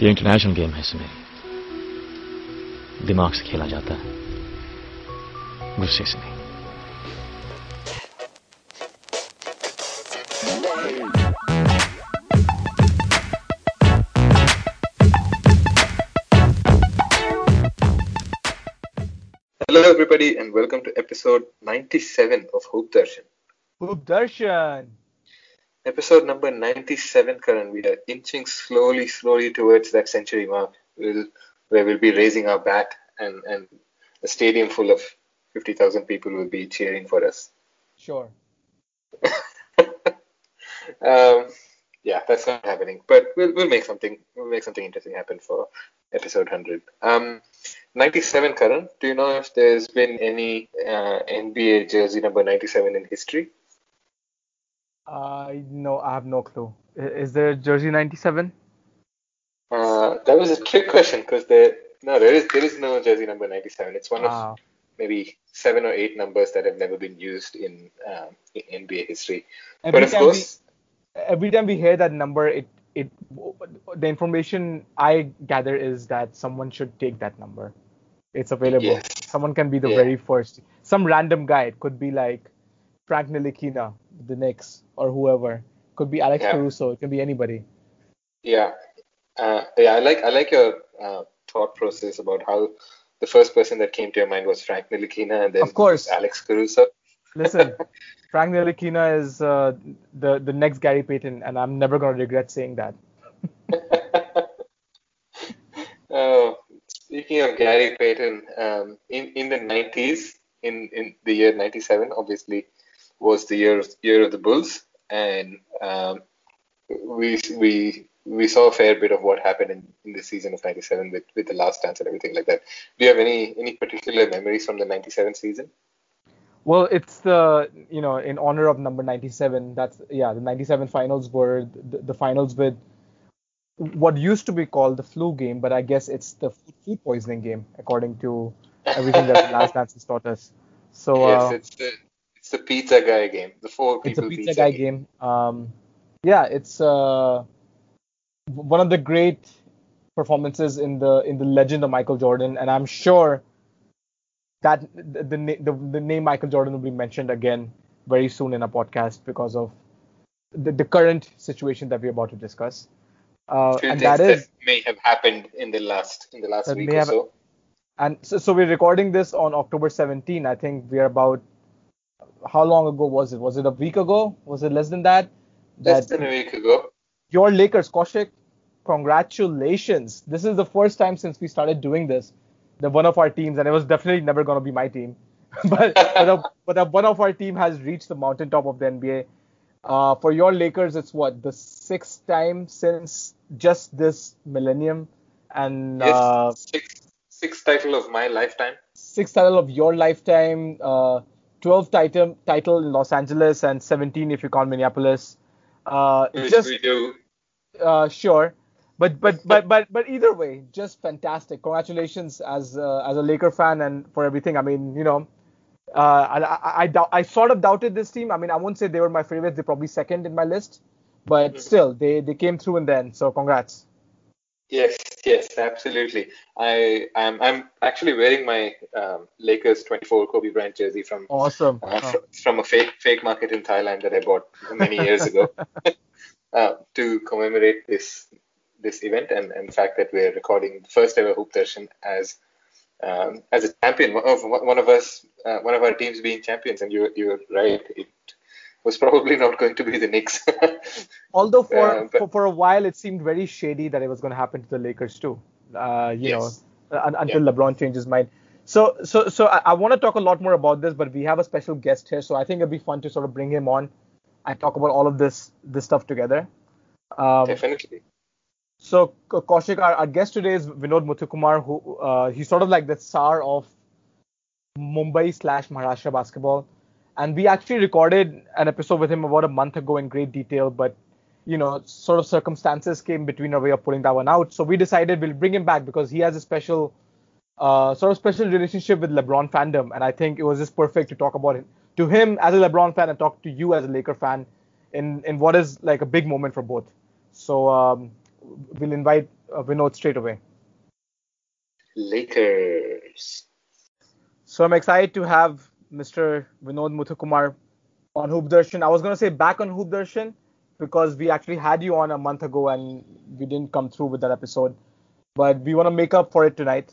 ये international game है सुमेर दिमाग से खेला जाता है गुस्से से नहीं Hello, everybody, and welcome to episode 97 of Hoop Darshan. Hoop Darshan. Episode number 97, Karan. We are inching slowly, slowly towards that century mark, we'll, where we'll be raising our bat, and, and a stadium full of 50,000 people will be cheering for us. Sure. Um, yeah, that's not happening, but we'll, we'll make something we'll make something interesting happen for episode 100. Um, 97, Karan. Do you know if there's been any uh, NBA jersey number 97 in history? I no, I have no clue. Is there jersey 97? Uh, that was a trick question because there no there is there is no jersey number 97. It's one of maybe seven or eight numbers that have never been used in, um, in NBA history. Every but of course, we, every time we hear that number, it it the information I gather is that someone should take that number. It's available. Yes. Someone can be the Yeah. very first. Some random guy. It could be like Frank Ntilikina, the Knicks, or whoever. Could be Alex Yeah. Caruso. It can be anybody. yeah, uh, yeah, I like I like your uh, thought process about how the first person that came to your mind was Frank Ntilikina and then Of course. Alex Caruso. Listen, Frank Ntilikina is uh, the the next Gary Payton, and I'm never gonna regret saying that. Oh, speaking of Gary Payton, um, in in the 90s, in in the year 97, obviously was the year year of the Bulls, and um, we we we saw a fair bit of what happened in, in the season of 97 with with the last dance and everything like that. Do you have any any particular memories from the 97 season? Well, it's the you know in honor of number 97. That's yeah, the 97 finals were the, the finals with what used to be called the flu game, but I guess it's the food, poisoning game according to everything that the Last Dance has taught us. So uh, yes, it's the it's the pizza guy game, the four people it's a people pizza guy game. Um, yeah, it's uh, one of the great performances in the in the legend of Michael Jordan, and I'm sure that the the, the, the name Michael Jordan will be mentioned again very soon in a podcast because of the, the current situation that we're about to discuss. Uh, and things that is may have happened in the last in the last week may or have- so. and so, so we're recording this on October 17. I think we're about how long ago was it? Was it a week ago? Was it less than that? Less than a week ago. your Lakers, Kaushik, congratulations. This is the first time since we started doing this that one of our teams, and it was definitely never going to be my team, but but, a, but a, one of our team has reached the mountaintop of the NBA. Uh, for your Lakers, it's what the sixth time since just this millennium, and Yes, uh, sixth, sixth title of my lifetime. sixth title of your lifetime, uh, 12th title title in Los Angeles, and 17 if you count Minneapolis. Uh, Which just we do. uh, sure, but but but but but either way, just fantastic. Congratulations as uh, as a Laker fan and for everything. I mean, you know, uh, I I, I, doubt, I sort of doubted this team. I mean, I won't say they were my favorites. They're probably second in my list, but Mhm. still, they they came through and then. So congrats. Yes, yes, absolutely. I I'm I'm actually wearing my um, Lakers 24 Kobe Bryant jersey from Awesome. uh, fr- from a fake fake market in Thailand that I bought many years ago uh, to commemorate this this event and, and the fact that we're recording the first ever Hoop Darshan as um, as a champion of one of us uh, one of our teams being champions and you you're right it was probably not going to be the Knicks. Although for, Uh, but- for for a while it seemed very shady that it was going to happen to the Lakers too. Uh, you Yes. know, un- until LeBron changed his mind. So so so I, I want to talk a lot more about this, but we have a special guest here, so I think it'd be fun to sort of bring him on and talk about all of this this stuff together. Um, Definitely. so Kaushik, our, our guest today is Vinod Muthukumar, who uh, he's sort of like the star of Mumbai slash Maharashtra basketball, and we actually recorded an episode with him about a month ago in great detail, but you know, sort of circumstances came between our way of pulling that one out. So we decided we'll bring him back because he has a special, uh, sort of special relationship with LeBron fandom, and I think it was just perfect to talk about it to him as a LeBron fan and talk to you as a Laker fan in in what is like a big moment for both. So um, we'll invite uh, Vinod straight away. Lakers. So I'm excited to have Mr. Vinod Muthukumar on Hoop Darshan. I was going to say back on Hoop Darshan because we actually had you on a month ago and we didn't come through with that episode. But we want to make up for it tonight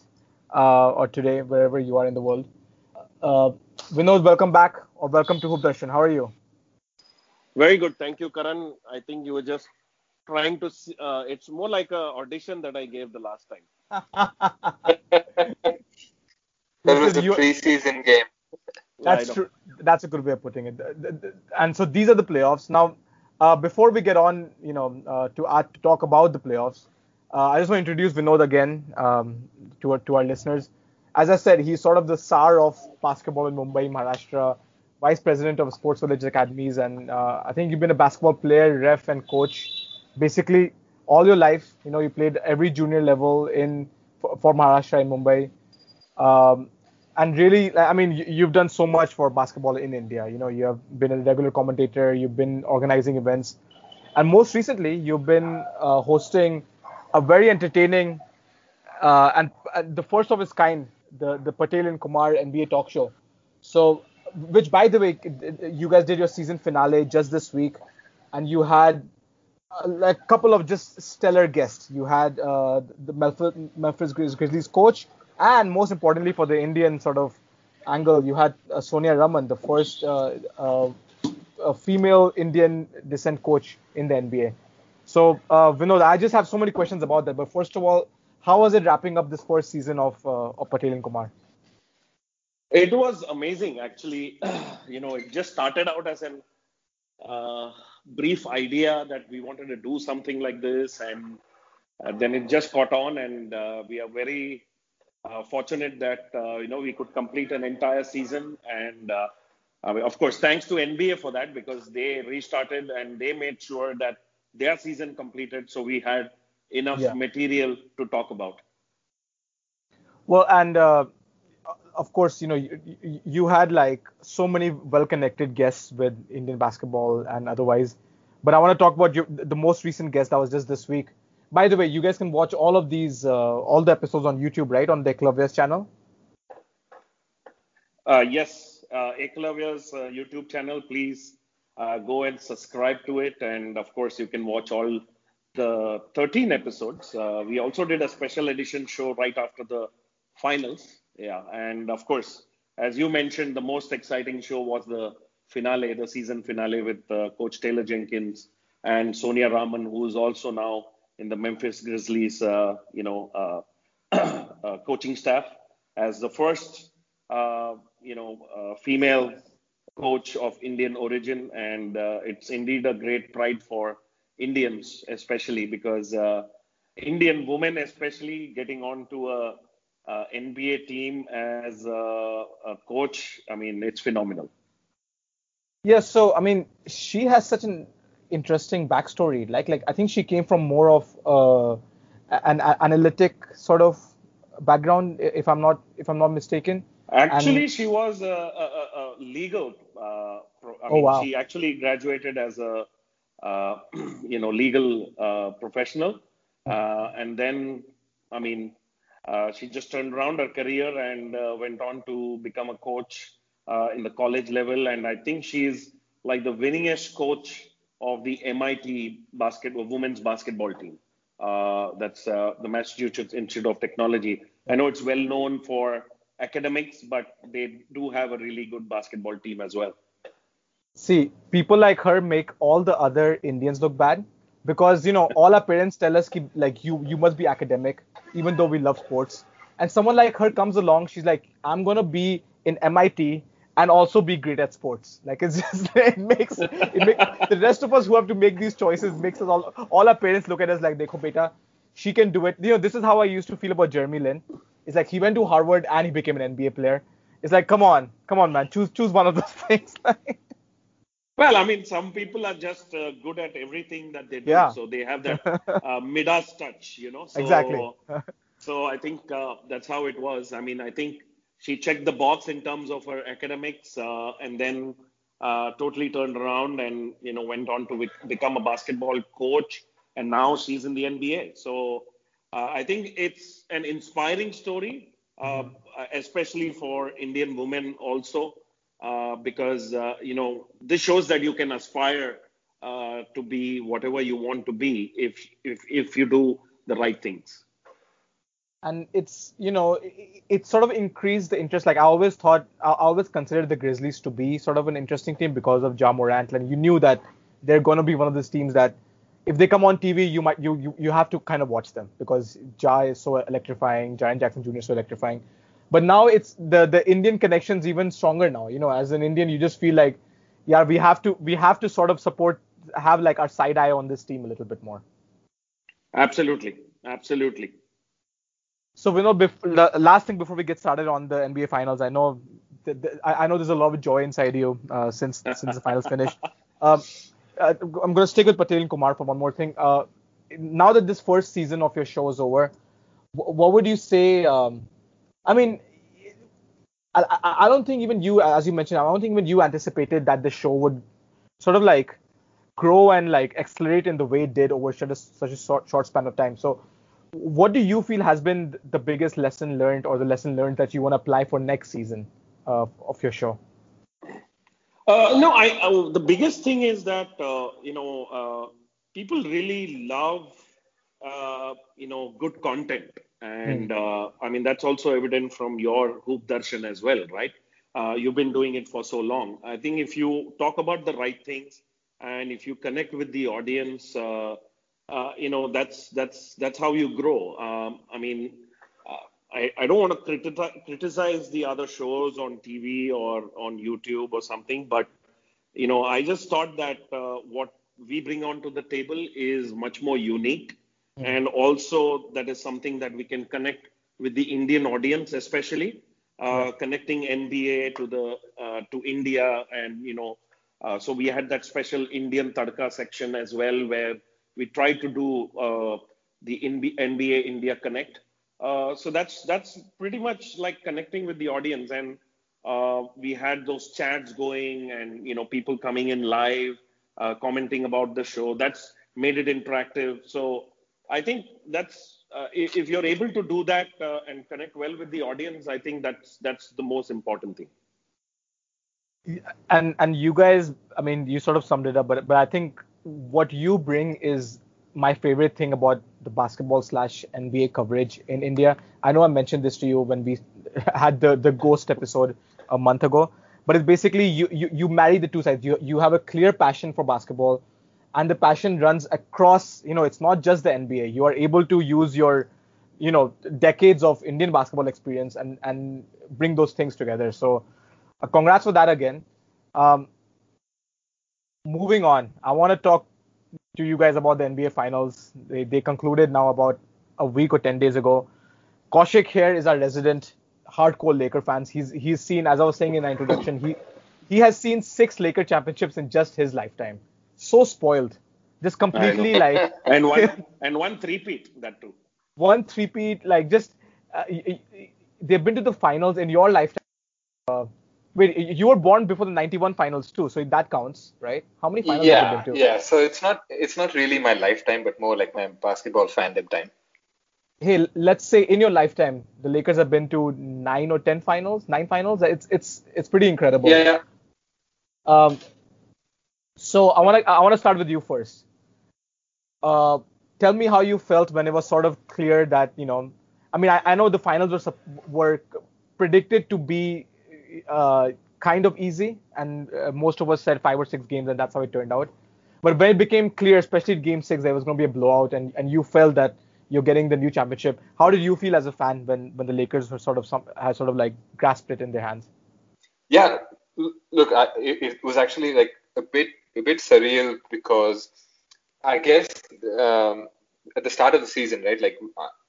uh, or today, wherever you are in the world. Uh, Vinod, welcome back or welcome to Hoop Darshan. How are you? Very good. Thank you, Karan. I think you were just trying to, uh, it's more like an audition that I gave the last time. That was a preseason game. That's true. That's a good way of putting it. And so these are the playoffs. Now, uh, before we get on, you know, uh, to, uh, to talk about the playoffs, uh, I just want to introduce Vinod again um, to our, to our listeners. As I said, he's sort of the star of basketball in Mumbai, Maharashtra, vice president of Sports Village Academies, and uh, I think you've been a basketball player, ref, and coach basically all your life. You know, you played every junior level in for, for Maharashtra in Mumbai. Um, and really, I mean, you've done so much for basketball in India. You know, you have been a regular commentator, you've been organizing events, and most recently, you've been uh, hosting a very entertaining uh, and uh, the first of its kind, the the Patel and Kumar NBA talk show. So, which by the way, you guys did your season finale just this week, and you had a couple of just stellar guests. You had uh, the Memphis, Memphis Grizzlies coach and most importantly for the Indian sort of angle, you had uh, Sonia Raman, the first uh, uh, female Indian descent coach in the NBA. So, uh, Vinod, I just have so many questions about that. But first of all, how was it wrapping up this first season of, uh, of Patel and Kumar? It was amazing, actually. you know, it just started out as a uh, brief idea that we wanted to do something like this, and then it just caught on, and we are very uh, fortunate that uh, you know we could complete an entire season, and uh, I mean, of course, thanks to NBA for that because they restarted and they made sure that their season completed, so we had enough yeah. material to talk about. Well, and uh, of course, you know, you, you, had like so many well-connected guests with Indian basketball and otherwise. But I want to talk about your, the most recent guest that was just this week. By the way, you guys can watch all of these, uh, all the episodes on YouTube, right, on the Eklavya's channel? Uh, yes, uh, uh, YouTube channel. Please uh, go and subscribe to it. And of course, you can watch all the 13 episodes. Uh, we also did a special edition show right after the finals. Yeah. And of course, as you mentioned, the most exciting show was the finale, the season finale with uh, Coach Taylor Jenkins and Sonia Raman, who is also now in the Memphis Grizzlies, uh, you know, uh, uh, coaching staff as the first, you know, female coach of Indian origin, and it's indeed a great pride for Indians, especially because Indian women, especially getting onto a, a NBA team as a, a, coach, I mean, it's phenomenal. Yeah, so I mean, she has such an interesting backstory. Like like I think she came from more of uh, an analytic sort of background, if I'm not if I'm not mistaken. Actually, and, she was a, a, a legal. Uh, pro, I oh, mean, wow. She actually graduated as a uh, you know legal uh, professional, uh, and then I mean uh, she just turned around her career and uh, went on to become a coach in the college level, and I think she's like the winningest coach of the MIT basketball women's basketball team. Uh, that's uh, the Massachusetts Institute of Technology. I know it's well known for academics, but they do have a really good basketball team as well. See, people like her make all the other Indians look bad because you know all our parents tell us like you you must be academic even though we love sports. And someone like her comes along, she's like, I'm gonna be in MIT and also be great at sports. Like it's just it makes it makes the rest of us who have to make these choices makes us all all our parents look at us like dekho beta, she can do it. You know, this is how I used to feel about Jeremy Lin. It's like he went to Harvard and he became an NBA player. It's like come on, come on, man, choose choose one of those things. well, I mean, some people are just uh, good at everything that they do, yeah. so they have that uh, Midas touch, you know. So, exactly. so I think uh, that's how it was. I mean, I think she checked the box in terms of her academics uh, and then uh, totally turned around and you know went on to become a basketball coach and now she's in the NBA. So Uh, I think it's an inspiring story, uh, especially for Indian women also, uh, because uh, you know this shows that you can aspire to be whatever you want to be if if if you do the right things. And it's you know it, it sort of increased the interest. Like I always thought, I always considered the Grizzlies to be sort of an interesting team because of Ja Morant, and you knew that they're going to be one of those teams that if they come on TV, you might you, you you have to kind of watch them because Ja is so electrifying, Jaren Jackson Jr. is so electrifying. But now it's the the Indian connection's even stronger now. You know, as an Indian, you just feel like, yeah, we have to we have to sort of support, have like our side eye on this team a little bit more. Absolutely, absolutely. So we know the last thing before we get started on the NBA Finals, I know the, the, I, know there's a lot of joy inside you uh, since since the finals finished. Um, uh, I'm going to stick with Patel and Kumar for one more thing. Uh, now that this first season of your show is over, what would you say? Um, I mean, I, I, don't think even you, as you mentioned, I don't think even you anticipated that the show would sort of like grow and like accelerate in the way it did over such a, such a short, short span of time. So, what do you feel has been the biggest lesson learned or the lesson learned that you want to apply for next season uh, of your show? Uh, no, I, uh, the biggest thing is that uh, you know uh, people really love uh, you know good content, and mm. I mean that's also evident from your Hoop Darshan as well, right? you've been doing it for so long. I think if you talk about the right things and if you connect with the audience, you know that's that's that's how you grow. Um, I mean, I, I don't want to criticize, criticize the other shows on TV or on YouTube or something, but you know, I just thought that uh, what we bring onto the table is much more unique, mm-hmm. and also that is something that we can connect with the Indian audience, especially uh, connecting NBA to the uh, to India, and you know, uh, so we had that special Indian Tadka section as well, where we tried to do uh, the NBA India Connect. Uh, so that's that's pretty much like connecting with the audience, and uh, we had those chats going, and you know people coming in live, uh, commenting about the show. That's made it interactive. So I think that's uh, if, if, you're able to do that uh, and connect well with the audience, I think that's that's the most important thing. And and you guys, I mean, you sort of summed it up, but but I think what you bring is my favorite thing about the basketball slash NBA coverage in India. I know I mentioned this to you when we had the the ghost episode a month ago, but it's basically you you, you marry the two sides. You you have a clear passion for basketball, and the passion runs across. You know, it's not just the NBA. You are able to use your you know decades of Indian basketball experience and and bring those things together. So, uh, congrats for that again. Um, moving on, I want to talk to you guys about the NBA Finals. They, they concluded now about a week or 10 days ago. Kaushik here is our resident hardcore Laker fans. He's he's seen, as I was saying in the introduction, he he has seen six Laker championships in just his lifetime. So spoiled, just completely like and one and one three-peat that too. One three-peat, like just uh, they've been to the finals in your lifetime. Uh, Wait, you were born before the 91 finals too, so that counts, right? How many finals yeah, have you been to? Yeah, so it's not it's not really my lifetime, but more like my basketball fandom time. Hey, let's say in your lifetime, the Lakers have been to nine or ten finals, nine finals. It's it's it's pretty incredible. Yeah. yeah. Um, so I want to I want to start with you first. Uh, tell me how you felt when it was sort of clear that you know, I mean, I, I know the finals were were predicted to be uh, kind of easy, and uh, most of us said five or six games, and that's how it turned out. But when it became clear, especially Game Six, there was going to be a blowout, and, and you felt that you're getting the new championship. How did you feel as a fan when when the Lakers were sort of some had sort of like grasped it in their hands? Yeah, look, I, it, it, was actually like a bit a bit surreal because I guess um, at the start of the season, right? Like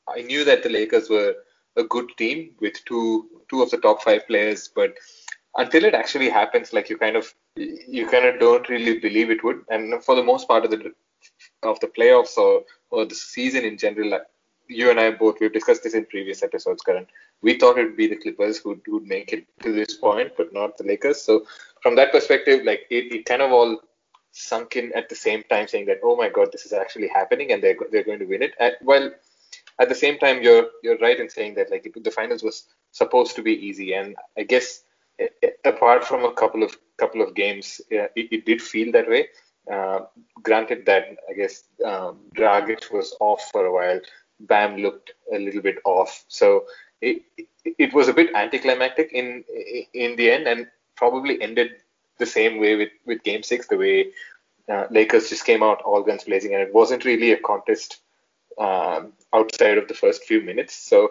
I knew that the Lakers were a good team with two two of the top five players, but until it actually happens, like you kind of you kind of don't really believe it would. And for the most part of the of the playoffs or or the season in general, like you and I both we've discussed this in previous episodes, Karan. We thought it would be the Clippers who would make it to this point, but not the Lakers. So from that perspective, like it, it kind of all sunk in at the same time, saying that oh my god, this is actually happening, and they're they're going to win it. And, well, at the same time, you're you're right in saying that like it, the finals was supposed to be easy, and I guess apart from a couple of couple of games, it, it did feel that way. Uh, granted that I guess um, Dragic was off for a while, Bam looked a little bit off, so it, it was a bit anticlimactic in in the end, and probably ended the same way with with Game Six, the way uh, Lakers just came out all guns blazing, and it wasn't really a contest um, outside of the first few minutes. So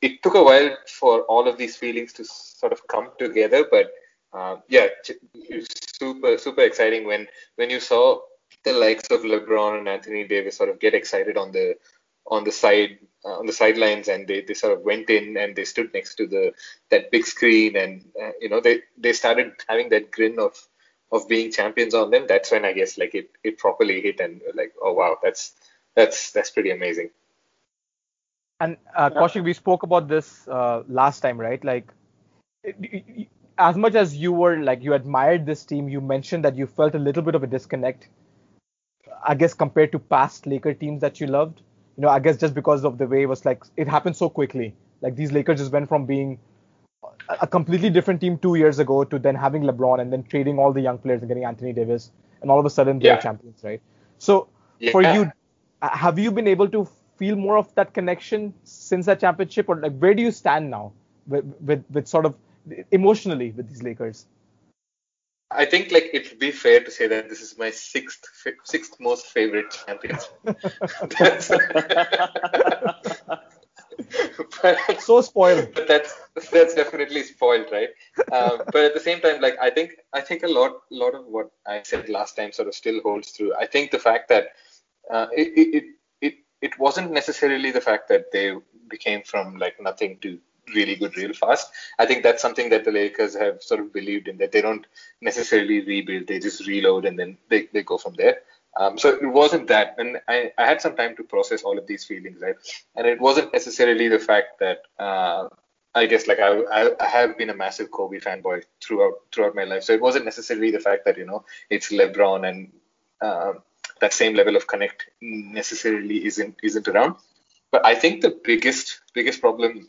it took a while for all of these feelings to sort of come together, but uh, yeah, super super exciting when when you saw the likes of LeBron and Anthony Davis sort of get excited on the on the side uh, on the sidelines and they, they sort of went in and they stood next to the that big screen and uh, you know they they started having that grin of of being champions on them that's when i guess like it it properly hit and like oh wow that's that's that's pretty amazing and uh, Kaushik, we spoke about this uh, last time right like as much as you were like you admired this team you mentioned that you felt a little bit of a disconnect i guess compared to past laker teams that you loved you know, I guess just because of the way it was like it happened so quickly. Like these Lakers just went from being a completely different team two years ago to then having LeBron and then trading all the young players and getting Anthony Davis, and all of a sudden they're yeah. champions, right? So yeah. for you, have you been able to feel more of that connection since that championship, or like where do you stand now with with, with sort of emotionally with these Lakers? I think like it would be fair to say that this is my sixth sixth most favorite champions. but, so spoiled. But that's that's definitely spoiled, right? Um, but at the same time, like I think I think a lot lot of what I said last time sort of still holds true. I think the fact that uh, it, it it it wasn't necessarily the fact that they became from like nothing to really good real fast. I think that's something that the Lakers have sort of believed in that they don't necessarily rebuild, they just reload and then they, they go from there. Um, so it wasn't that, and I, I had some time to process all of these feelings, right? And it wasn't necessarily the fact that uh, I guess like I, I, have been a massive Kobe fanboy throughout throughout my life, so it wasn't necessarily the fact that you know it's LeBron and uh, that same level of connect necessarily isn't isn't around. But I think the biggest biggest problem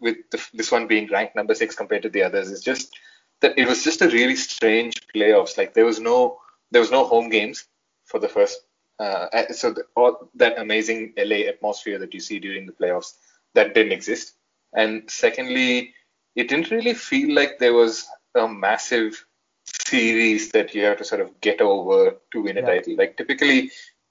with the, this one being ranked number six compared to the others is just that it was just a really strange playoffs. Like there was no there was no home games for the first. Uh, so the, all that amazing LA atmosphere that you see during the playoffs that didn't exist. And secondly, it didn't really feel like there was a massive series that you have to sort of get over to win a yeah. title. Like typically,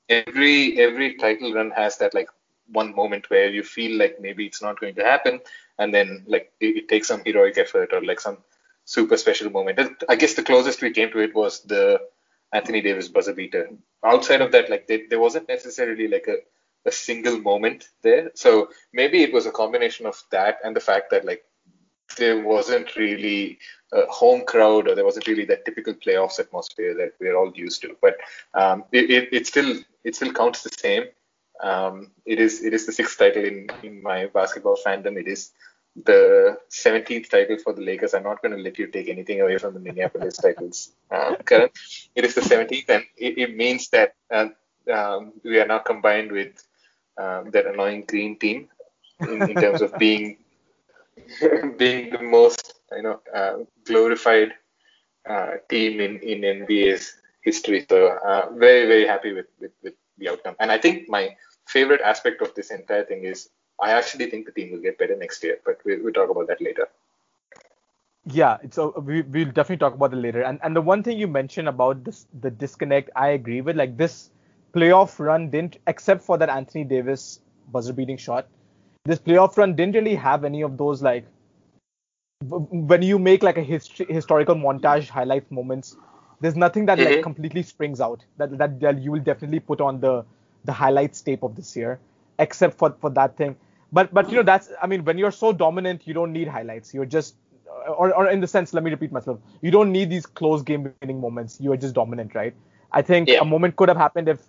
every every title run has that like one moment where you feel like maybe it's not going to happen, and then like it, it takes some heroic effort or like some super special moment. I guess the closest we came to it was the Anthony Davis buzzer beater. Outside of that, like they, there wasn't necessarily like a, a single moment there. So maybe it was a combination of that and the fact that like there wasn't really a home crowd or there wasn't really that typical playoffs atmosphere that we're all used to. But um, it, it, it still it still counts the same. Um, it is it is the sixth title in, in my basketball fandom. It is the 17th title for the Lakers. I'm not going to let you take anything away from the Minneapolis titles, uh. It is the 17th, and it, it means that uh, um, we are now combined with um, that annoying green team in, in terms of being being the most you know uh, glorified uh, team in in NBA's history. So uh, very very happy with, with with the outcome. And I think my favorite aspect of this entire thing is I actually think the team will get better next year, but we'll, we'll talk about that later. Yeah, so we, we'll definitely talk about it later. And and the one thing you mentioned about this the disconnect, I agree with. Like this playoff run didn't, except for that Anthony Davis buzzer beating shot, this playoff run didn't really have any of those like when you make like a history, historical montage highlight moments. There's nothing that mm-hmm. like completely springs out that, that that you will definitely put on the the highlights tape of this year, except for for that thing but but you know that's I mean when you're so dominant, you don't need highlights. You're just or, or in the sense, let me repeat myself. You don't need these close game winning moments. You are just dominant, right? I think yeah. a moment could have happened if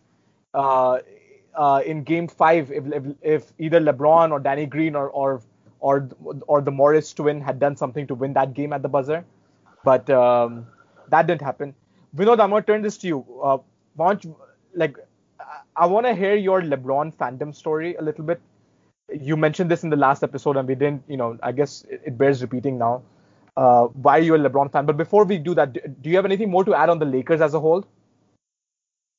uh, uh, in Game Five, if, if, if either LeBron or Danny Green or or or or the Morris twin had done something to win that game at the buzzer, but um, that didn't happen. Vinod, I'm gonna turn this to you. Uh, like I want to hear your LeBron fandom story a little bit you mentioned this in the last episode, and we didn't. You know, I guess it, bears repeating now. Uh, why are you a LeBron fan? But before we do that, do, do you have anything more to add on the Lakers as a whole?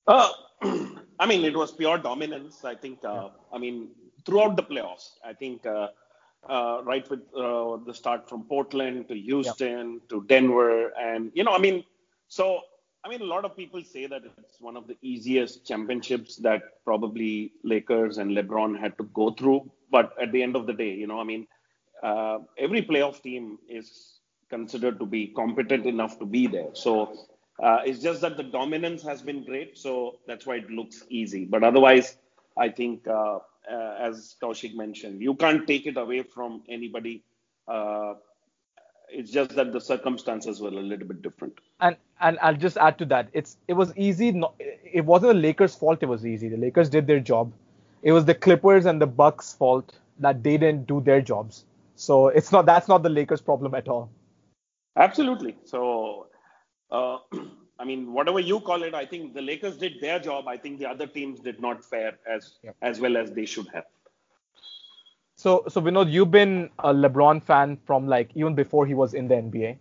Uh, I mean, it was pure dominance. I think. Uh, I mean, throughout the playoffs, I think. Uh, uh, right with uh, the start from Portland to Houston yep. to Denver, and you know, I mean, so I mean, a lot of people say that it's one of the easiest championships that probably Lakers and LeBron had to go through. But at the end of the day, you know, I mean, uh, every playoff team is considered to be competent enough to be there. So uh, it's just that the dominance has been great. So that's why it looks easy. But otherwise, I think, uh, uh as Kaushik mentioned, you can't take it away from anybody uh, it's just that the circumstances were a little bit different. And and I'll just add to that. It's it was easy. Not, it wasn't the Lakers' fault. It was easy. The Lakers did their job. It was the Clippers and the Bucks' fault that they didn't do their jobs. So it's not that's not the Lakers' problem at all. Absolutely. So, uh, I mean, whatever you call it, I think the Lakers did their job. I think the other teams did not fare as as well as they should have. So, so Vinod, you've been a LeBron fan from like even before he was in the NBA,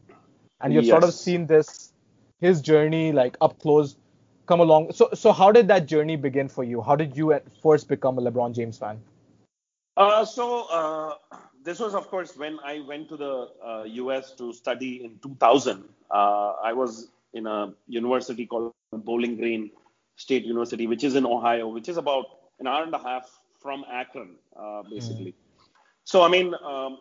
and you've yes. sort of seen this his journey like up close come along. So, so how did that journey begin for you? How did you at first become a LeBron James fan? Uh, so uh, this was, of course, when I went to the uh, U.S. to study in 2000. Uh, I was in a university called Bowling Green State University, which is in Ohio, which is about an hour and a half from Akron, uh, basically. Mm. So I mean, um,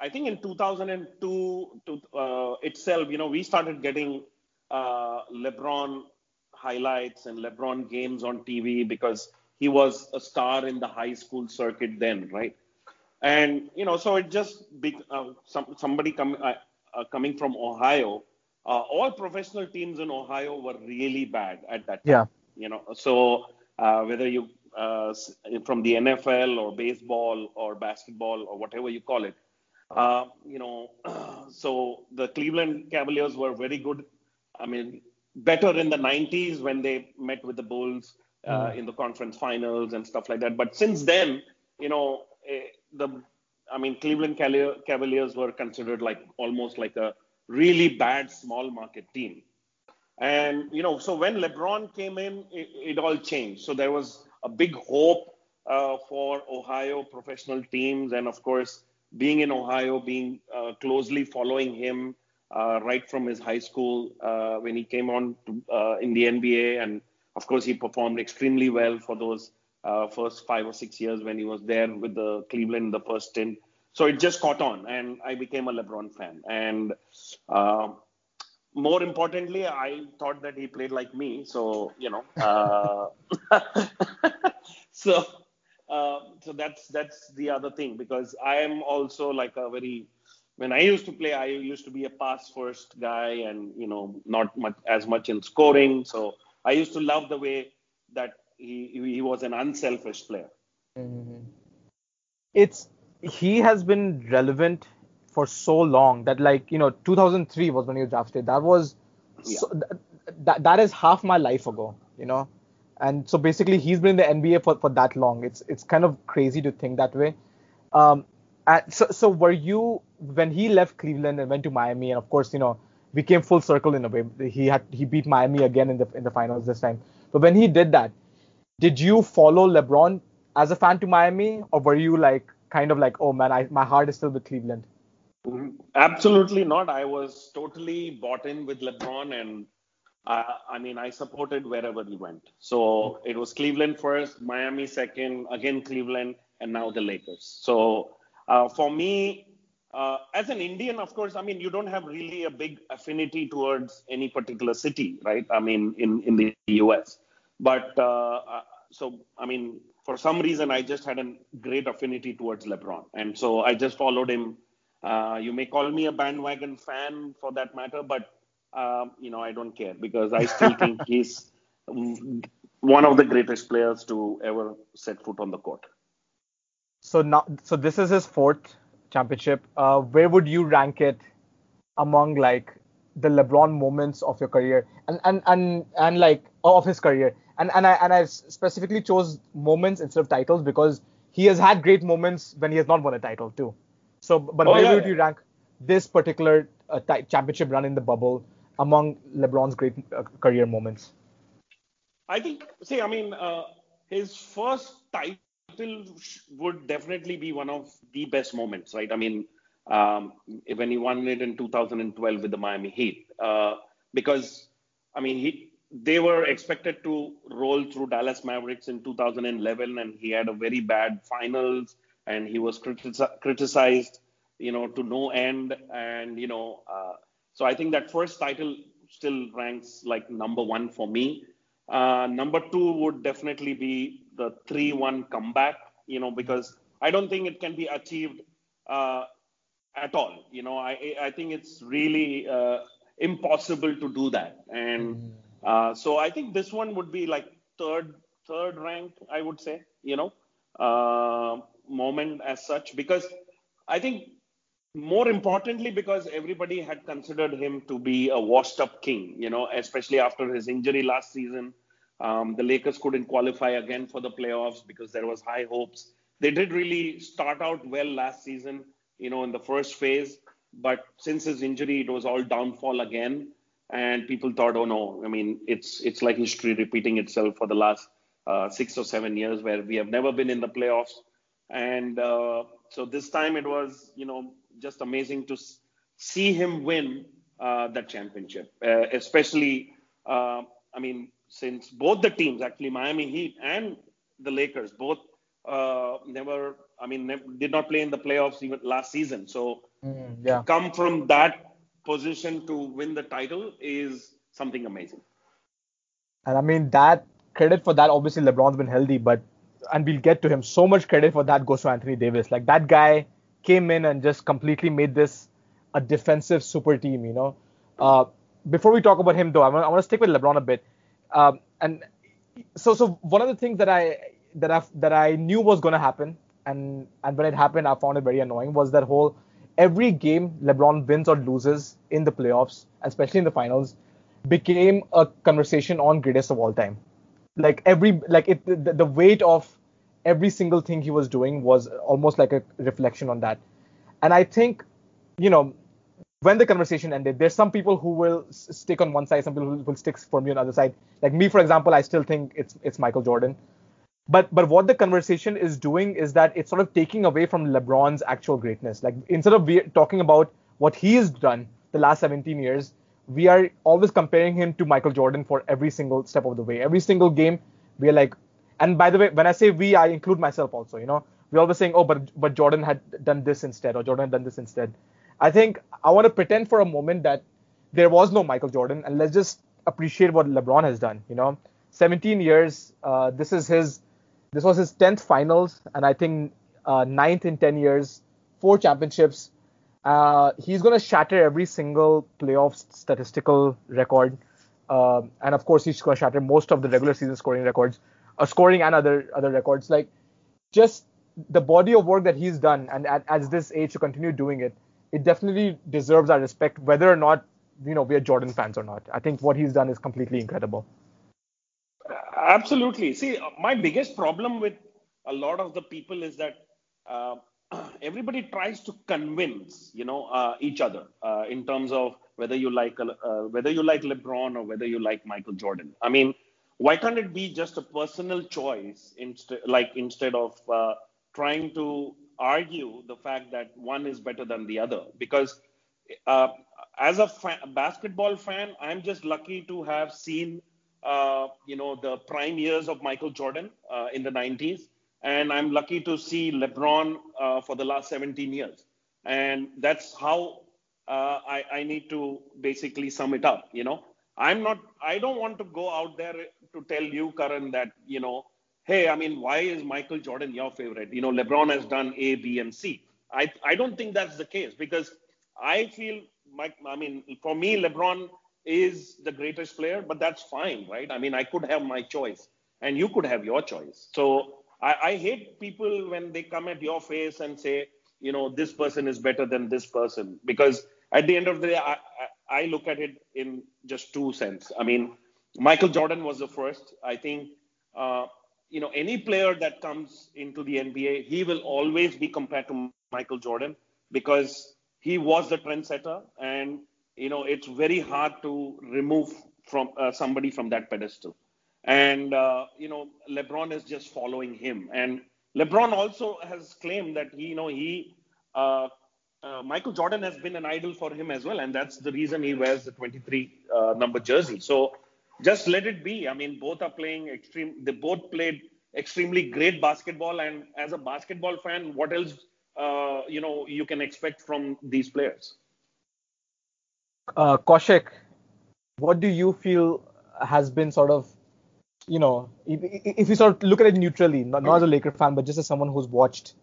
I think in 2002 to, uh, itself, you know, we started getting uh, LeBron highlights and LeBron games on TV because he was a star in the high school circuit then, right? And you know, so it just be, uh, some, somebody com- uh, uh, coming from Ohio. Uh, all professional teams in Ohio were really bad at that time. Yeah. You know, so whether you uh, from the NFL or baseball or basketball or whatever you call it. Uh, you know, so the Cleveland Cavaliers were very good. I mean, better in the 90s when they met with the Bulls uh, mm. in the conference finals and stuff like that. But since then, you know, eh, the I mean, Cleveland Cavaliers were considered like almost like a really bad small market team. And you know, so when LeBron came in, it, it all changed. So there was a big hope uh, for Ohio professional teams, and of course, being in Ohio, being uh, closely following him uh, right from his high school uh, when he came on to, uh, in the NBA, and of course, he performed extremely well for those uh, first five or six years when he was there with the Cleveland, the first stint. So it just caught on, and I became a LeBron fan. And more importantly, I thought that he played like me. So you know, uh, so uh, so that's that's the other thing because I am also like a very when I used to play, I used to be a pass first guy and you know not much as much in scoring. So I used to love the way that he he was an unselfish player. Mm-hmm. It's he has been relevant for so long that like you know 2003 was when you drafted. That was yeah. so, that that is half my life ago. You know, and so basically he's been in the NBA for, for that long. It's it's kind of crazy to think that way. Um, so so were you when he left Cleveland and went to Miami, and of course you know we came full circle in a way. He had he beat Miami again in the in the finals this time. But when he did that, did you follow LeBron as a fan to Miami, or were you like kind of like, oh man, I, my heart is still with Cleveland? Absolutely not. I was totally bought in with LeBron, and I mean, I supported wherever he went. So it was Cleveland first, Miami second, again Cleveland, and now the Lakers. So uh, for me, uh, as an Indian, of course, I mean, you don't have really a big affinity towards any particular city, right? I mean, in, in the US. But uh, uh, so, I mean, for some reason, I just had a great affinity towards LeBron. And so I just followed him uh, you may call me a bandwagon fan for that matter, but uh, you know I don't care because I still think he's one of the greatest players to ever set foot on the court. So now, so this is his fourth championship. Uh, where would you rank it among like the LeBron moments of your career and and and and like of his career? And and I and I specifically chose moments instead of titles because he has had great moments when he has not won a title too. So, but Oh, where yeah, would you rank this particular uh, ti- championship run in the bubble among LeBron's great uh, career moments? I think, see, I mean, uh, his first title would definitely be one of the best moments, right? I mean, um, when he won it in 2012 with the Miami Heat, uh, because I mean, he they were expected to roll through Dallas Mavericks in 2011, and he had a very bad finals, and he was critici- criticized, you know, to no end, and you know, uh, so I think that first title still ranks like number one for me. Uh, number two would definitely be the 3-1 comeback, you know, because I don't think it can be achieved uh, at all. You know, I I think it's really uh, impossible to do that, and uh, so I think this one would be like third third rank, I would say. You know, uh, moment as such because I think more importantly because everybody had considered him to be a washed up king you know especially after his injury last season um, the lakers couldn't qualify again for the playoffs because there was high hopes they did really start out well last season you know in the first phase but since his injury it was all downfall again and people thought oh no. I mean it's it's like history repeating itself for the last uh, six or seven years where we have never been in the playoffs. And uh, so this time it was you know just amazing to see him win uh, that championship uh, especially uh, i mean since both the teams actually miami heat and the lakers both uh, never i mean did not play in the playoffs even last season. So Mm, yeah. come from that position to win the title is something amazing And I mean that credit for that obviously LeBron's been healthy, but and we'll get to him. So much credit for that goes to Anthony Davis. Like that guy came in and just completely made this a defensive super team. You know. Uh, before we talk about him though, I want, I want to stick with LeBron a bit. Um, and so so one of the things that I that I that I knew was going to happen, and and when it happened, I found it very annoying. Was that whole every game LeBron wins or loses in the playoffs, especially in the finals, became a conversation on greatest of all time. Like every like it the, the weight of every single thing he was doing was almost like a reflection on that. And I think, you know, when the conversation ended, there's some people who will stick on one side, some people will stick for me on the other side. Like me, for example, I still think it's it's Michael Jordan. But but what the conversation is doing is that it's sort of taking away from LeBron's actual greatness. Like instead of we talking about what he has done the last 17 years, we are always comparing him to Michael Jordan for every single step of the way. Every single game, we are like, and by the way, when I say we, I include myself also. You know, we're always saying, oh, but but Jordan had done this instead, or Jordan had done this instead. I think I want to pretend for a moment that there was no Michael Jordan, and let's just appreciate what LeBron has done. You know, 17 years. Uh, this is his. This was his 10th finals, and I think uh, ninth in 10 years, four championships. Uh, he's going to shatter every single playoff statistical record, Um and of course, he's going to shatter most of the regular season scoring records, uh, scoring and other other records. Like just the body of work that he's done, and at, at this age to continue doing it, it definitely deserves our respect, whether or not you know we are Jordan fans or not. I think what he's done is completely incredible. Absolutely. See, my biggest problem with a lot of the people is that uh, everybody tries to convince, you know, uh, each other uh, in terms of whether you like uh, whether you like LeBron or whether you like Michael Jordan. I mean, why can't it be just a personal choice like instead of uh, trying to argue the fact that one is better than the other? Because uh, as a fa- basketball fan, I'm just lucky to have seen you know, the prime years of Michael Jordan uh, in the 90s. And I'm lucky to see LeBron uh, for the last 17 years. And that's how uh, I, I need to basically sum it up. You know, I'm not, I don't want to go out there to tell you, Karan, that, you know, hey, I mean, why is Michael Jordan your favorite? You know, LeBron has done A, B, and C. I, I don't think that's the case because I feel, Mike, I mean, for me, LeBron is the greatest player, but that's fine, right? I mean, I could have my choice and you could have your choice. So I, I hate people when they come at your face and say, you know, this person is better than this person, because at the end of the day, I, I, I look at it in just two sense. I mean, Michael Jordan was the first. I think, uh, you know, any player that comes into the NBA, he will always be compared to Michael Jordan because he was the trendsetter, and you know, it's very hard to remove from uh, somebody from that pedestal. And uh, you know, LeBron is just following him, and LeBron also has claimed that he, you know, he uh, uh, Michael Jordan has been an idol for him as well, and that's the reason he wears the 23 uh, number jersey. So just let it be. I mean, both are playing extreme. They both played extremely great basketball, and as a basketball fan, what else uh, you know you can expect from these players? Uh, what do you feel has been sort of, you know, if, if you sort of look at it neutrally, not, not as a Laker fan, but just as someone who's watched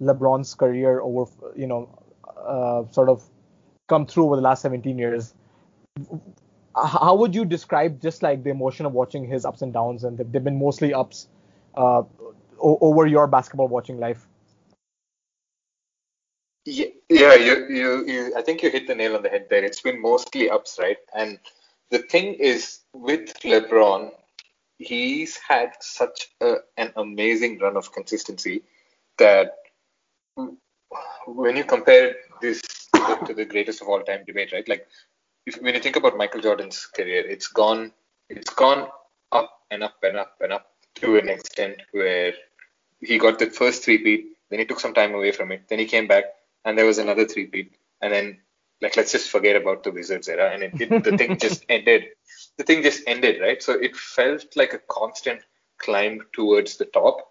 LeBron's career over, you know, uh, sort of come through over the last 17 years. How would you describe just like the emotion of watching his ups and downs, and they've been mostly ups uh, over your basketball watching life? Yeah, yeah you, you, you, I think you hit the nail on the head there. It's been mostly ups, right? And the thing is, with LeBron, he's had such a, an amazing run of consistency that when you compare this to the greatest of all time debate, right? Like, if, when you think about Michael Jordan's career, it's gone, it's gone up and up and up and up to an extent where he got the first three-peat, then he took some time away from it, then he came back, and there was another three-peat, and then like let's just forget about the Wizards era, and it, it, the thing just ended. The thing just ended, right? So it felt like a constant climb towards the top.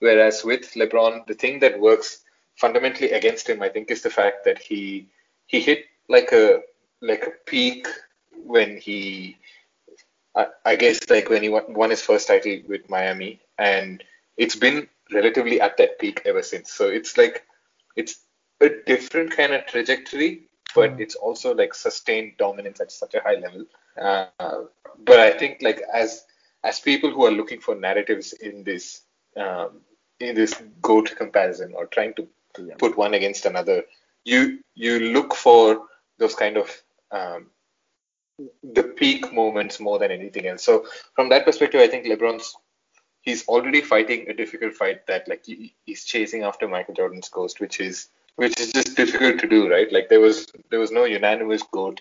Whereas with LeBron, the thing that works fundamentally against him, I think, is the fact that he he hit like a like a peak when he, I, guess, like when he won his first title with Miami, and it's been relatively at that peak ever since. So it's like it's a different kind of trajectory, but mm. it's also like sustained dominance at such a high level. Uh, but I think like as as people who are looking for narratives in this um, in this goat comparison or trying to yeah. put one against another, you you look for those kind of um, the peak moments more than anything else. So from that perspective, I think LeBron's he's already fighting a difficult fight that like he, he's chasing after Michael Jordan's ghost, which is which is just difficult to do, right? Like there was there was no unanimous goat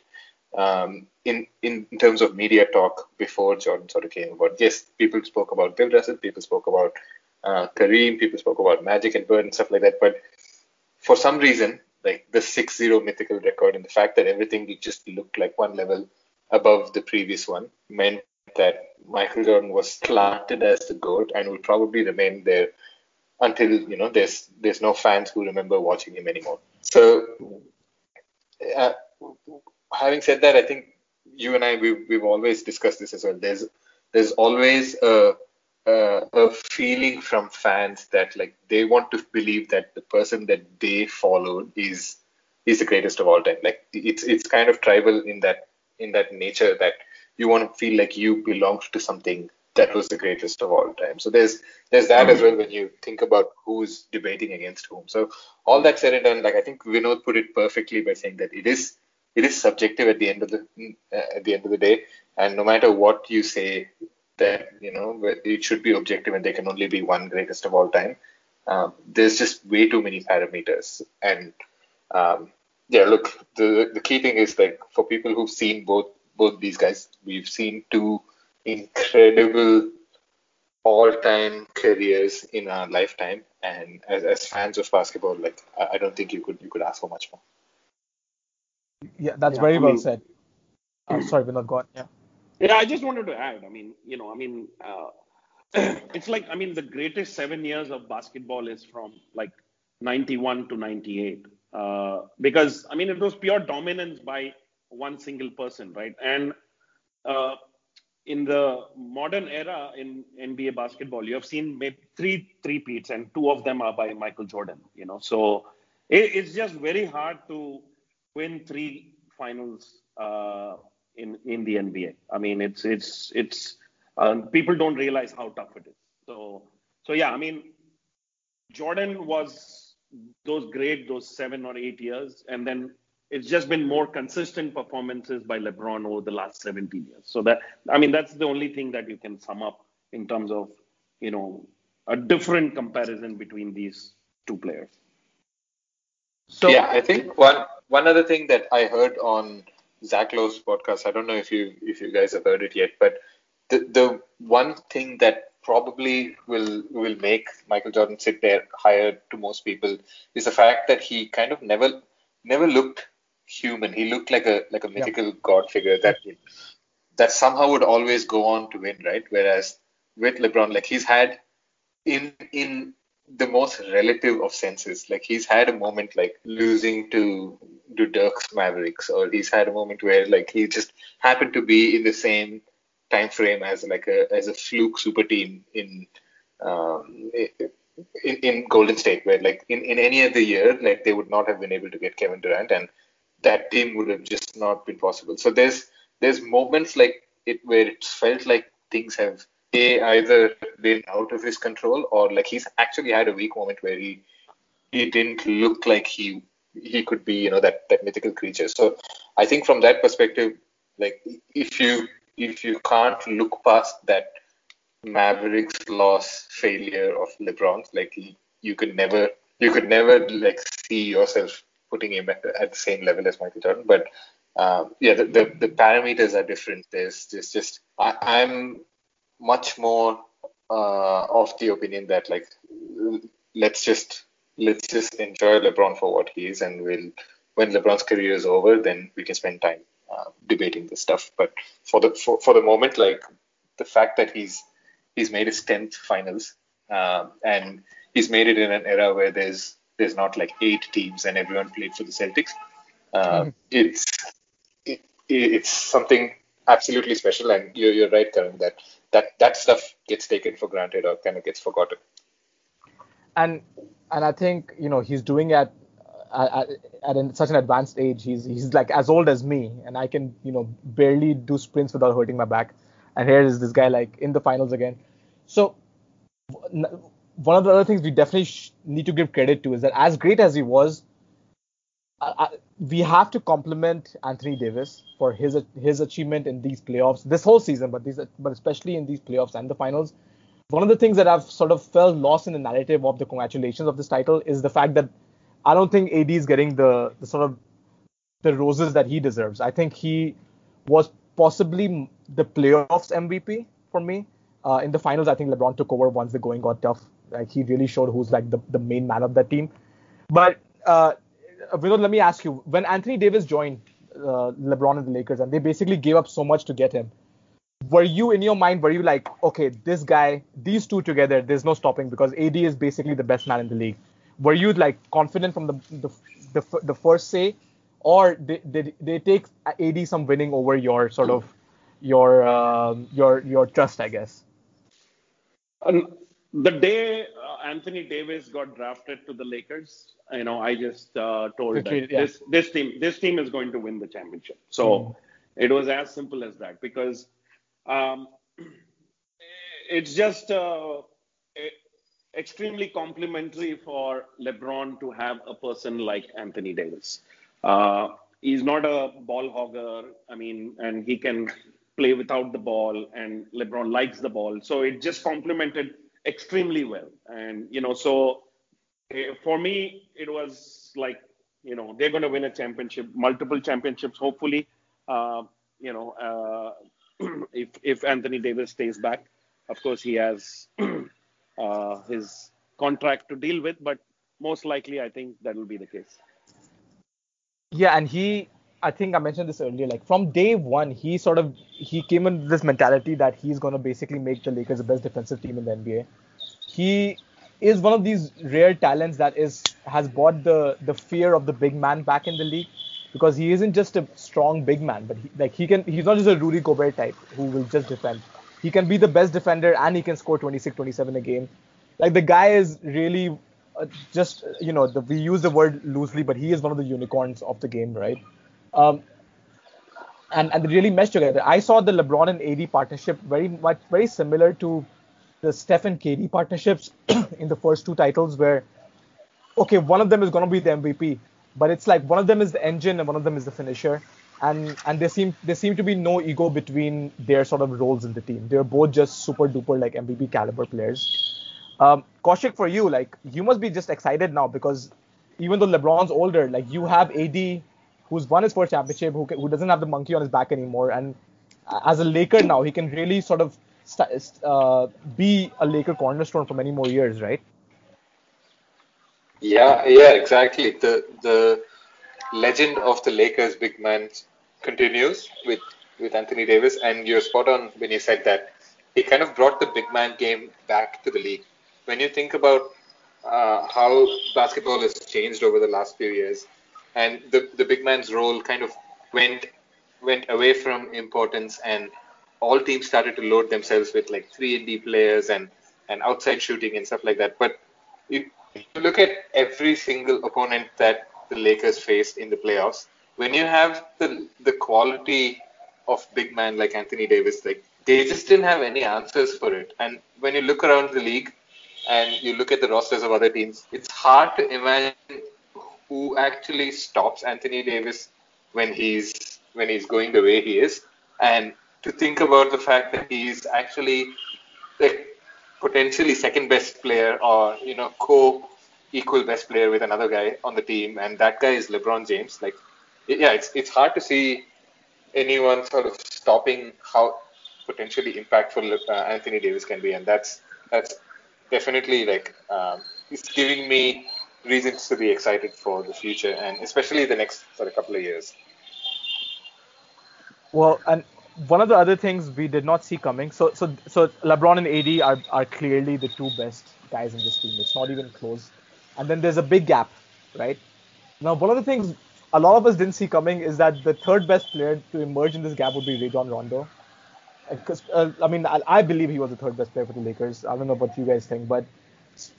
um, in in terms of media talk before Jordan sort of came about. Yes, people spoke about Bill Russell, people spoke about uh, Kareem, people spoke about Magic and Bird and stuff like that, but for some reason, like the 6-0 mythical record and the fact that everything just looked like one level above the previous one meant that Michael Jordan was planted as the GOAT and will probably remain there until you know there's there's no fans who remember watching him anymore. So, uh, having said that, I think you and I we've, we've always discussed this as well. There's there's always a uh, a feeling from fans that like they want to believe that the person that they followed is is the greatest of all time. Like it's it's kind of tribal in that in that nature that you want to feel like you belong to something that was the greatest of all time. So there's there's that as well when you think about who's debating against whom. So all that said and done, like I think Vinod put it perfectly by saying that it is it is subjective at the end of the uh, at the end of the day, and no matter what you say, that you know it should be objective and there can only be one greatest of all time. Um, there's just way too many parameters, and um, yeah, look, the the key thing is like for people who've seen both both these guys, we've seen two incredible all-time careers in our lifetime, and as, as fans of basketball, like I, I don't think you could you could ask for much more. Yeah, that's yeah, very I well mean, said. Uh, sorry we're not on. Yeah. Yeah, I just wanted to add. I mean, you know, I mean, uh, it's like I mean, the greatest seven years of basketball is from like 91 to 98, uh, because I mean, it was pure dominance by one single person, right? And uh, in the modern era in NBA basketball, you have seen maybe three three peats, and two of them are by Michael Jordan. You know, so it, it's just very hard to win three finals uh, in in the NBA. I mean, it's it's it's um, people don't realize how tough it is. So so yeah, I mean, Jordan was those great those seven or eight years, and then it's just been more consistent performances by LeBron over the last 17 years. So that I mean, that's the only thing that you can sum up in terms of you know a different comparison between these two players. So yeah, I think one one other thing that I heard on Zach Lowe's podcast. I don't know if you if you guys have heard it yet, but the the one thing that probably will will make Michael Jordan sit there higher to most people is the fact that he kind of never never looked human. He looked like a like a mythical yeah. god figure that that somehow would always go on to win, right? Whereas with LeBron, like he's had in in the most relative of senses. Like he's had a moment like losing to to Dirk's Mavericks, or he's had a moment where like he just happened to be in the same time frame as like a as a fluke super team in um, in, in Golden State, where like in, in any other year, like they would not have been able to get Kevin Durant, and that team would have just not been possible. So there's there's moments like it where it felt like things have a either been out of his control or like he's actually had a weak moment where he he didn't look like he he could be you know that that mythical creature. So I think from that perspective, like if you if you can't look past that Mavericks loss failure of LeBron, like you could never you could never like see yourself putting him at, at the same level as Michael Jordan. But um, yeah, the, the, the parameters are different. There's just just I, I'm much more uh, of the opinion that like let's just let's just enjoy LeBron for what he is, and we'll when LeBron's career is over, then we can spend time uh, debating this stuff. But for the for, for the moment, like the fact that he's he's made his tenth finals, um, and he's made it in an era where there's there's not like eight teams and everyone played for the Celtics. Uh, mm-hmm. It's it, it's something absolutely special, and you're, you're right, Karan, that that that stuff gets taken for granted or kind of gets forgotten. And and I think you know he's doing it at, at, at such an advanced age. He's he's like as old as me, and I can you know barely do sprints without hurting my back. And here is this guy like in the finals again. So one of the other things we definitely need to give credit to is that as great as he was, I, we have to compliment Anthony Davis for his his achievement in these playoffs this whole season, but these but especially in these playoffs and the finals. One of the things that I've sort of felt lost in the narrative of the congratulations of this title is the fact that I don't think AD is getting the, the sort of the roses that he deserves. I think he was possibly the playoffs MVP for me. Uh, in the finals, I think LeBron took over once the going got tough. Like he really showed who's like the, the main man of that team. But uh, Vinod, let me ask you: When Anthony Davis joined uh, LeBron and the Lakers, and they basically gave up so much to get him, were you in your mind? Were you like, okay, this guy, these two together, there's no stopping because AD is basically the best man in the league. Were you like confident from the the, the, the first say, or did, did they take AD some winning over your sort of your um, your your trust, I guess? Um, the day uh, Anthony Davis got drafted to the Lakers, you know, I just uh, told yeah. this this team this team is going to win the championship. So mm. it was as simple as that because um, it's just uh, extremely complimentary for LeBron to have a person like Anthony Davis. Uh, he's not a ball hogger. I mean, and he can play without the ball, and LeBron likes the ball. So it just complemented extremely well. And, you know, so eh, for me, it was like, you know, they're going to win a championship, multiple championships, hopefully. Uh, you know, uh, if if Anthony Davis stays back, of course he has uh, his contract to deal with, but most likely I think that will be the case. Yeah, and he, I think I mentioned this earlier. Like from day one, he sort of he came in this mentality that he's going to basically make the Lakers the best defensive team in the NBA he is one of these rare talents that is has brought the the fear of the big man back in the league because he isn't just a strong big man, but he, like he can he's not just a Rudy Gobert type who will just defend. He can be the best defender and he can score 26, 27 a game. Like the guy is really uh, just you know the, we use the word loosely, but he is one of the unicorns of the game, right? Um, and and they really mesh together. I saw the LeBron and AD partnership very much very similar to the Steph and KD partnerships in the first two titles where okay, one of them is going to be the MVP, but it's like one of them is the engine and one of them is the finisher. And and there seem there seem to be no ego between their sort of roles in the team. They're both just super duper like MVP caliber players. Um, Kaushik, for you, like you must be just excited now because even though LeBron's older, like you have AD, who's won his first championship, who who doesn't have the monkey on his back anymore, and as a Laker now, he can really sort of uh, be a Laker cornerstone for many more years, right? Yeah, yeah, exactly. The the legend of the Lakers big man continues with with Anthony Davis, and you're spot on when you said that he kind of brought the big man game back to the league. When you think about uh, how basketball has changed over the last few years, and the the big man's role kind of went went away from importance, and all teams started to load themselves with like three and D players and and outside shooting and stuff like that. But you look at every single opponent that the Lakers faced in the playoffs, when you have the the quality of big man like Anthony Davis, like they just didn't have any answers for it. And when you look around the league and you look at the rosters of other teams, it's hard to imagine who actually stops Anthony Davis when he's when he's going the way he is. And to think about the fact that he's actually the potentially second best player or you know co equal best player with another guy on the team, and that guy is LeBron James. Like, yeah, it's it's hard to see anyone sort of stopping how potentially impactful uh, Anthony Davis can be, and that's that's definitely like um, it's giving me reasons to be excited for the future, and especially the next sort of couple of years. Well, and one of the other things we did not see coming. So so so LeBron and AD are are clearly the two best guys in this team. It's not even close. And then there's a big gap, right? Now one of the things a lot of us didn't see coming is that the third best player to emerge in this gap would be Rajon Rondo. Because uh, I mean, I, I, believe he was the third best player for the Lakers. I don't know what you guys think, but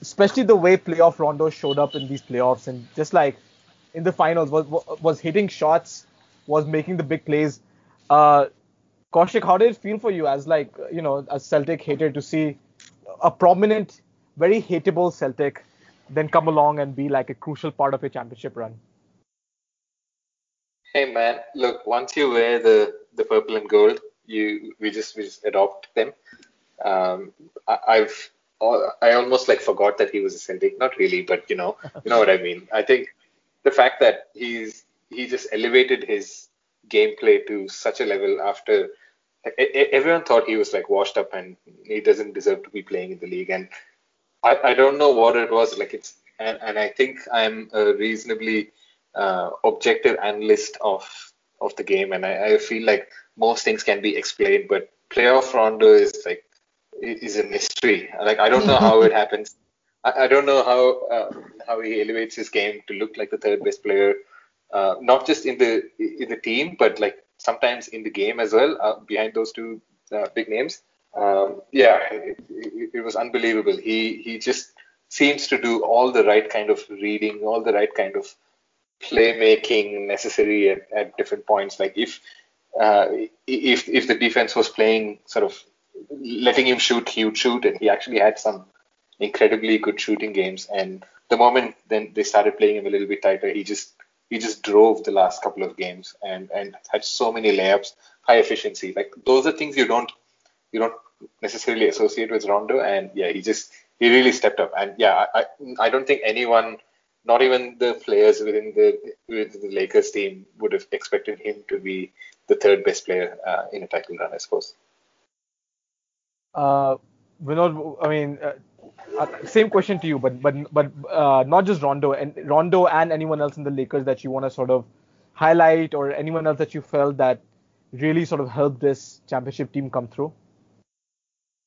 especially the way playoff Rondo showed up in these playoffs and just like in the finals was was hitting shots, was making the big plays. Uh, Kaushik, how did it feel for you as like you know a Celtic hater to see a prominent, very hateable Celtic then come along and be like a crucial part of a championship run? Hey man, look, once you wear the the purple and gold, you we just we just adopt them. Um, I, I've I almost like forgot that he was a Celtic. Not really, but you know, you know what I mean. I think the fact that he's he just elevated his gameplay to such a level after everyone thought he was like washed up and he doesn't deserve to be playing in the league. And I, I don't know what it was like. It's and, and I think I'm a reasonably uh, objective analyst of of the game, and I, I feel like most things can be explained, but playoff Rondo is like is a mystery. Like I don't know how it happens. I, I don't know how uh, how he elevates his game to look like the third best player, uh, not just in the in the team, but like sometimes in the game as well, uh, behind those two uh, big names. Um, yeah, it, it, it, was unbelievable. He he just seems to do all the right kind of reading, all the right kind of playmaking necessary at, at different points. Like if uh, if if the defense was playing sort of letting him shoot, he would shoot, and he actually had some incredibly good shooting games. And the moment then they started playing him a little bit tighter, he just he just drove the last couple of games and and had so many layups, high efficiency. Like those are things you don't you don't necessarily associate with Rondo. And yeah, he just he really stepped up. And yeah, I I don't think anyone, not even the players within the within the Lakers team, would have expected him to be the third best player uh, in a title run. I suppose. Uh, Vinod, I mean, uh, uh, same question to you, but but but uh, not just Rondo and Rondo and anyone else in the Lakers that you want to sort of highlight, or anyone else that you felt that really sort of helped this championship team come through.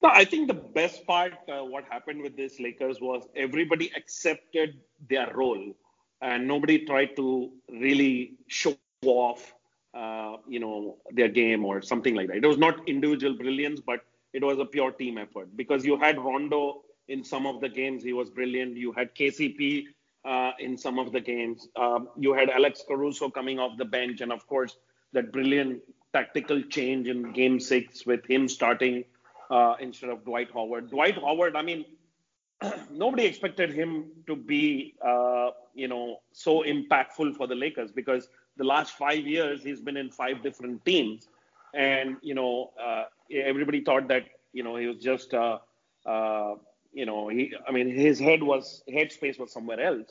No, I think the best part, uh, what happened with this Lakers was everybody accepted their role, and nobody tried to really show off, uh, you know, their game or something like that. It was not individual brilliance, but it was a pure team effort because you had Rondo in some of the games. He was brilliant. You had KCP uh, in some of the games. Um, you had Alex Caruso coming off the bench, and of course that brilliant tactical change in Game Six with him starting uh, instead of Dwight Howard. Dwight Howard, I mean, nobody expected him to be, uh, you know, so impactful for the Lakers because the last five years he's been in five different teams, and you know, uh, everybody thought that you know he was just uh, uh, you know, he, I mean, his head was headspace was somewhere else.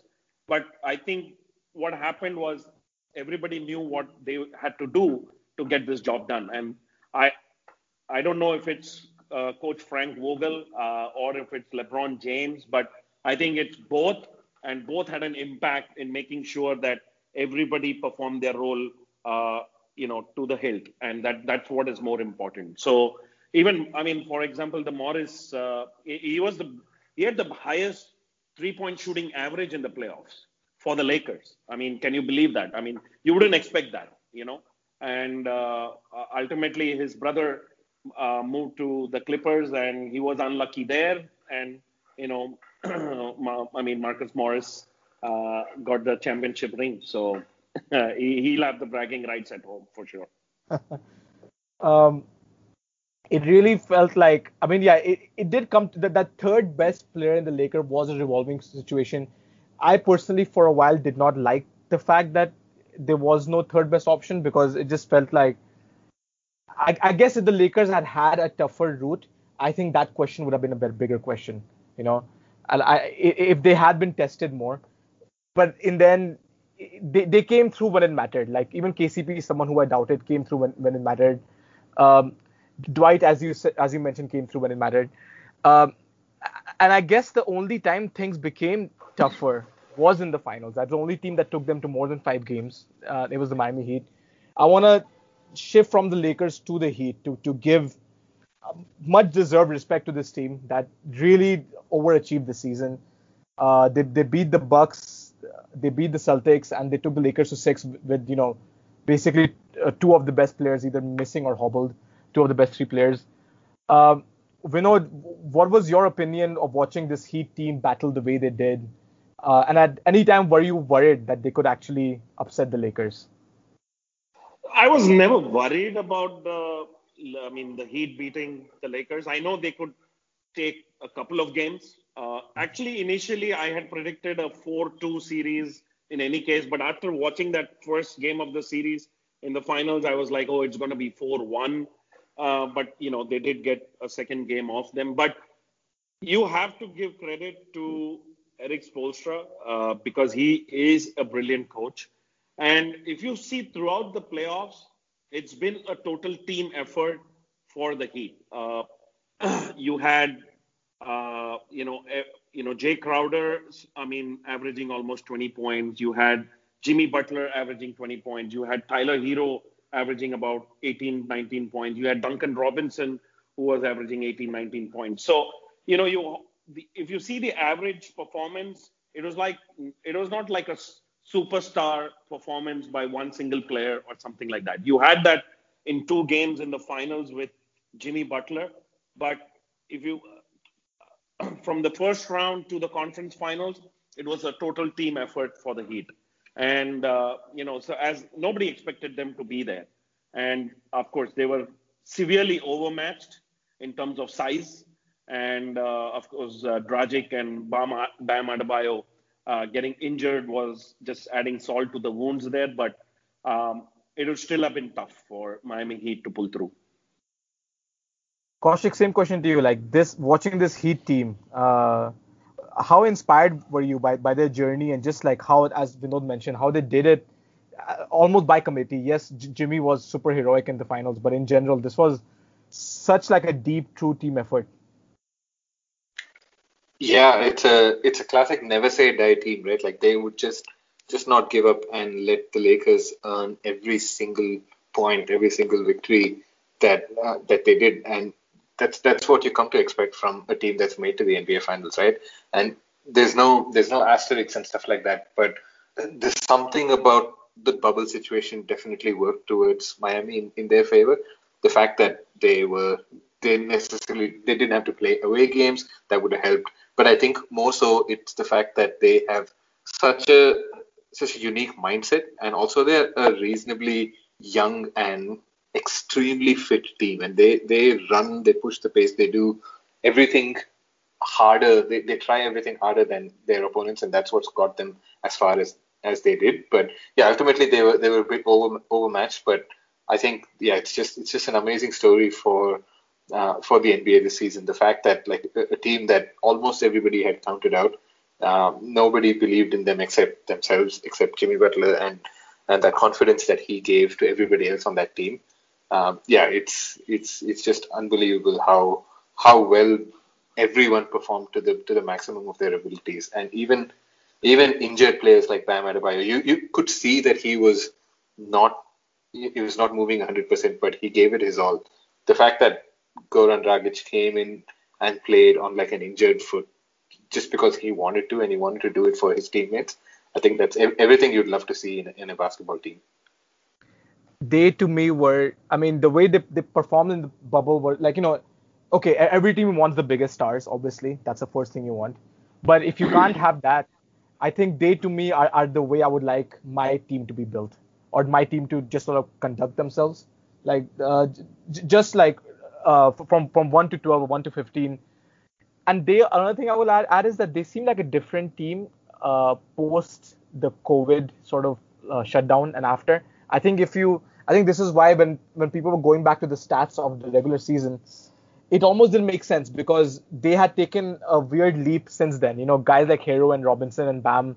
But I think what happened was everybody knew what they had to do to get this job done, and I, I don't know if it's uh, Coach Frank Vogel uh, or if it's LeBron James, but I think it's both, and both had an impact in making sure that everybody performed their role, uh, you know, to the hilt, and that that's what is more important. So even I mean, for example, the Morris, uh, he, he was the he had the highest three-point shooting average in the playoffs for the Lakers. I mean, can you believe that? I mean, you wouldn't expect that, you know. And uh, ultimately, his brother uh, moved to the Clippers, and he was unlucky there. And you know, I mean, Marcus Morris uh, got the championship ring, so he, he'll have the bragging rights at home for sure. um, it really felt like I mean, yeah, it, it did come to that, that third best player in the Laker was a revolving situation. I personally, for a while, did not like the fact that there was no third best option because it just felt like I, I guess if the Lakers had had a tougher route, I think that question would have been a bigger question, you know, I if they had been tested more. But in the end, they, they came through when it mattered. Like even KCP, someone who I doubted, came through when, when it mattered. Um, Dwight, as you as you mentioned, came through when it mattered. Um, and I guess the only time things became tougher was in the finals. That's the only team that took them to more than five games. Uh, it was the Miami Heat. I want to shift from the Lakers to the Heat to to give um, much deserved respect to this team that really overachieved the season. Uh, they they beat the Bucks, they beat the Celtics, and they took the Lakers to six with you know basically uh, two of the best players either missing or hobbled two of the best three players. Um, Vinod, what was your opinion of watching this Heat team battle the way they did? Uh, and at any time, were you worried that they could actually upset the Lakers? I was never worried about the, I mean, the Heat beating the Lakers. I know they could take a couple of games. Uh, actually, initially, I had predicted a 4-2 series in any case, but after watching that first game of the series in the finals, I was like, oh, it's going to be 4-1. Uh, but you know they did get a second game off them. But you have to give credit to Erik Spoelstra uh, because he is a brilliant coach. And if you see throughout the playoffs, it's been a total team effort for the Heat. Uh, you had, uh, you know, eh, you know, Jae Crowder. I mean, averaging almost 20 points. You had Jimmy Butler averaging 20 points. You had Tyler Herro averaging about 18, 19 points. You had Duncan Robinson, who was averaging 18, 19 points. So, you know, you if you see the average performance, it was like it was not like a superstar performance by one single player or something like that. You had that in two games in the finals with Jimmy Butler, but if you from the first round to the conference finals, it was a total team effort for the Heat. And uh, you know so as nobody expected them to be there. And of course they were severely overmatched in terms of size. And uh, of course uh, Dragic and Bam, Adebayo uh, getting injured was just adding salt to the wounds there. But um, it would still have been tough for Miami Heat to pull through. Kaushik, same question to you. Like this, watching this Heat team, uh, how inspired were you by, by their journey and just like how, as Vinod mentioned, how they did it uh, almost by committee? Yes, J- Jimmy was super heroic in the finals, but in general, this was such like a deep, true team effort. Yeah, it's a it's a classic never say die team, right? Like they would just just not give up and let the Lakers earn every single point, every single victory that uh, that they did, and that's that's what you come to expect from a team that's made to the NBA Finals, right? And there's no there's no asterisks and stuff like that, but there's something about the bubble situation definitely worked towards Miami in, in their favor. The fact that they were they necessarily they didn't have to play away games that would have helped, but I think more so it's the fact that they have such a such a unique mindset, and also they're a reasonably young and extremely fit team and they they run they push the pace they do everything harder they, they try everything harder than their opponents and that's what's got them as far as as they did but yeah ultimately they were they were a bit over overmatched but i think yeah it's just it's just an amazing story for uh, for the NBA this season. The fact that like a, team that almost everybody had counted out, um, nobody believed in them except themselves, except Jimmy Butler, and and that confidence that he gave to everybody else on that team. Um, yeah, it's it's it's just unbelievable how how well everyone performed to the to the maximum of their abilities, and even even injured players like Bam Adebayo, you you could see that he was not he was not moving 100%, but he gave it his all. The fact that Goran Dragic came in and played on like an injured foot just because he wanted to and he wanted to do it for his teammates. I think that's everything you'd love to see in in a basketball team. They to me were, I mean, the way they, they performed in the bubble were like, you know, okay, every team wants the biggest stars, obviously. That's the first thing you want. But if you can't have that, I think they to me are, are the way I would like my team to be built or my team to just sort of conduct themselves. Like uh, j- just like uh, from from one to twelve or one to fifteen. And they another thing I will add, add is that they seem like a different team uh, post the COVID sort of uh, shutdown and after. I think if you, I think this is why when when people were going back to the stats of the regular season, it almost didn't make sense because they had taken a weird leap since then. You know, guys like Herro and Robinson and Bam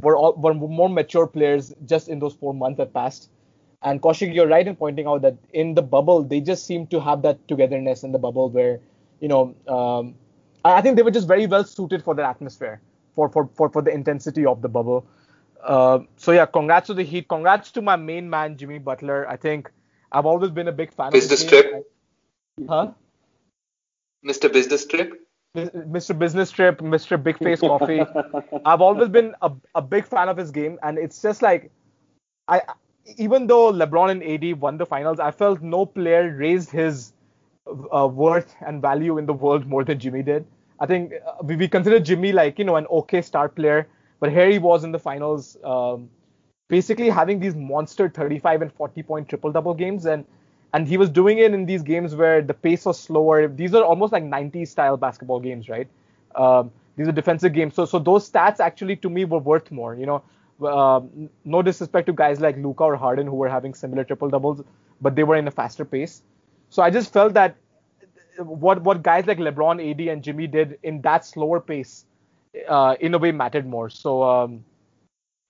were all were more mature players just in those four months that passed. And Kaushik, you're right in pointing out that in the bubble, they just seem to have that togetherness in the bubble where, you know, um, I think they were just very well suited for the atmosphere, for for for, for the intensity of the bubble. Uh, so yeah, congrats to the Heat. Congrats to my main man Jimmy Butler. I think I've always been a big fan Business of his trip. Huh? Mr. Business Trip. Mr. Business Trip, Mr. Big Face Coffee. I've always been a, a big fan of his game, and it's just like I even though LeBron and AD won the finals, I felt no player raised his uh, worth and value in the world more than Jimmy did. I think uh, we, we consider Jimmy like you know an okay star player, but here he was in the finals, um, basically having these monster 35 and 40 point triple double games, and and he was doing it in these games where the pace was slower. These are almost like 90s style basketball games, right? Um, these are defensive games, so so those stats actually to me were worth more. You know, uh, no disrespect to guys like Luka or Harden who were having similar triple doubles, but they were in a faster pace. So I just felt that what what guys like LeBron, AD, and Jimmy did in that slower pace, uh, in a way mattered more. So um,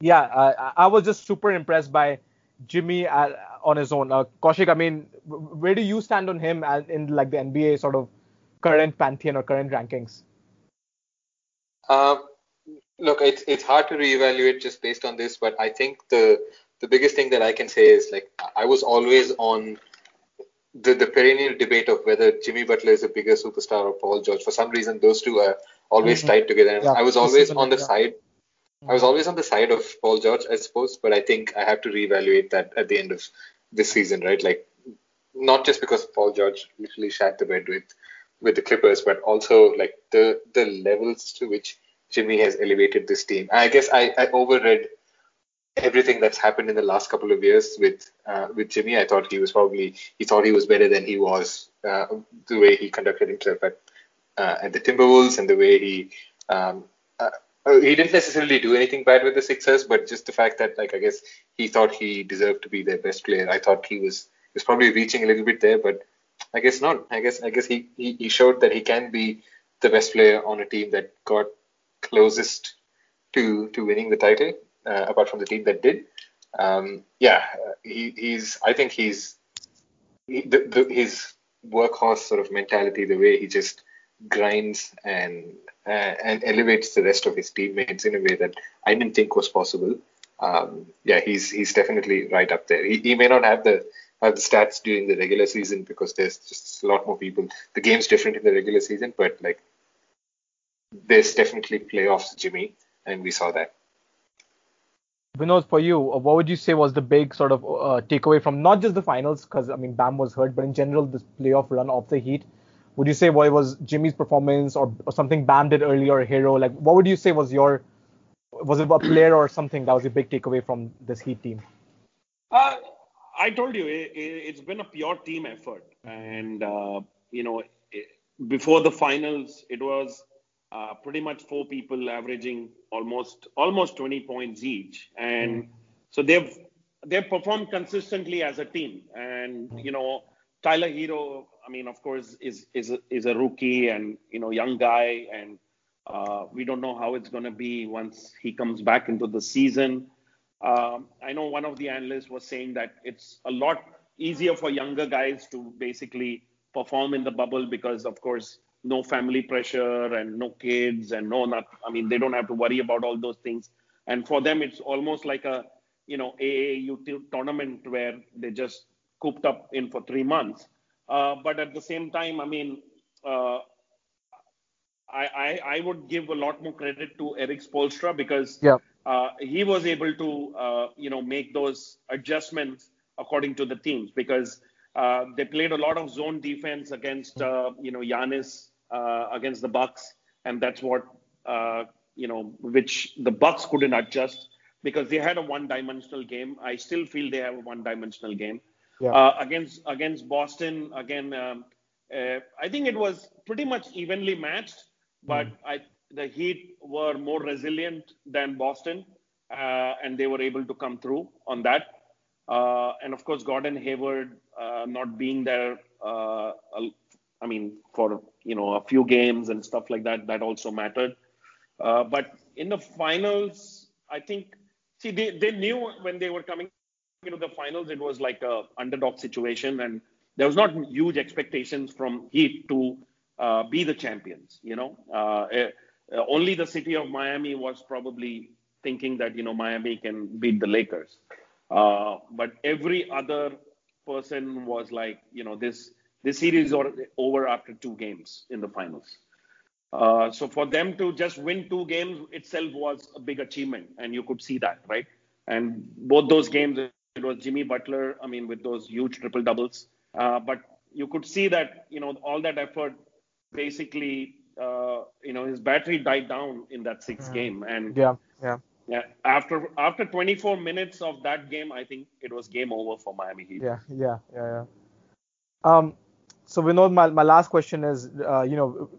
yeah, I, I was just super impressed by Jimmy uh, on his own. Uh, I mean, where do you stand on him in like the NBA sort of current pantheon or current rankings? Um, look, it's it's hard to reevaluate just based on this, but I think the the biggest thing that I can say is like I was always on the, the perennial debate of whether Jimmy Butler is a bigger superstar or Paul George. For some reason, those two are always mm-hmm. tied together. And yeah, I was always on the yeah. side. I was always on the side of Paul George, I suppose, but I think I have to reevaluate that at the end of this season, right? Like, not just because Paul George literally shat the bed with with the Clippers, but also like the the levels to which Jimmy has elevated this team. I guess I, I overread everything that's happened in the last couple of years with uh, with Jimmy. I thought he was probably he thought he was better than he was. Uh, the way he conducted himself at uh, at the Timberwolves and the way he um, uh, uh, he didn't necessarily do anything bad with the Sixers, but just the fact that like I guess he thought he deserved to be their best player. I thought he was he was probably reaching a little bit there, but I guess not. I guess I guess he, he, he showed that he can be the best player on a team that got closest to to winning the title uh, apart from the team that did. Um, yeah, uh, he, he's. I think he's he, the, the, his workhorse sort of mentality, the way he just grinds and uh, and elevates the rest of his teammates in a way that I didn't think was possible. Um, yeah, he's he's definitely right up there. He, he may not have the have the stats during the regular season because there's just a lot more people. The game's different in the regular season, but like there's definitely playoffs, Jimmy, and we saw that. Vinod, for you, uh, what would you say was the big sort of uh, takeaway from not just the finals, because I mean Bam was hurt, but in general this playoff run of the Heat? Would you say what was Jimmy's performance or, or something Bam did earlier, or Herro? Like, what would you say was your was it a player or something that was a big takeaway from this Heat team? Uh, I told you it, has been a pure team effort, and uh, you know it, before the finals it was uh, pretty much four people averaging almost almost 20 points each, and mm. so they've they've performed consistently as a team. And you know, Tyler Herro I mean, of course, is is a, is a rookie and you know young guy, and uh, we don't know how it's going to be once he comes back into the season. Um, I know one of the analysts was saying that it's a lot easier for younger guys to basically perform in the bubble because, of course, no family pressure and no kids and no not. I mean, they don't have to worry about all those things. And for them, it's almost like a you know AAU tournament where they just cooped up in for three months. Uh, but at the same time, I mean, uh, I, I, I would give a lot more credit to Erik Spoelstra because yeah. uh, he was able to uh, you know make those adjustments according to the teams because uh, they played a lot of zone defense against uh, you know Giannis against the Bucks, and that's what you know which the Bucks couldn't adjust because they had a one-dimensional game. I still feel they have a one-dimensional game. Yeah. Uh, against against Boston again. Um, uh, I think it was pretty much evenly matched, but mm. I the Heat were more resilient than Boston, uh, and they were able to come through on that. Uh, and of course, Gordon Hayward uh, not being there. Uh, I mean, for you know a few games and stuff like that, that also mattered. but in the finals, I think see they, they knew when they were coming into the finals, it was like a underdog situation, and there was not huge expectations from Heat to uh, be the champions. You know, uh, uh, only the city of Miami was probably thinking that you know Miami can beat the Lakers, uh, but every other person was like, you know, this this series is over after two games in the finals. Uh, so for them to just win two games itself was a big achievement, and you could see that, right? And both those games, it was Jimmy Butler. I mean, with those huge triple doubles. Uh, but you could see that you know all that effort basically uh, you know his battery died down in that sixth mm. game and yeah yeah yeah after after 24 minutes of that game i think it was game over for miami heat yeah yeah yeah yeah um so Vinod, my, my last question is uh, you know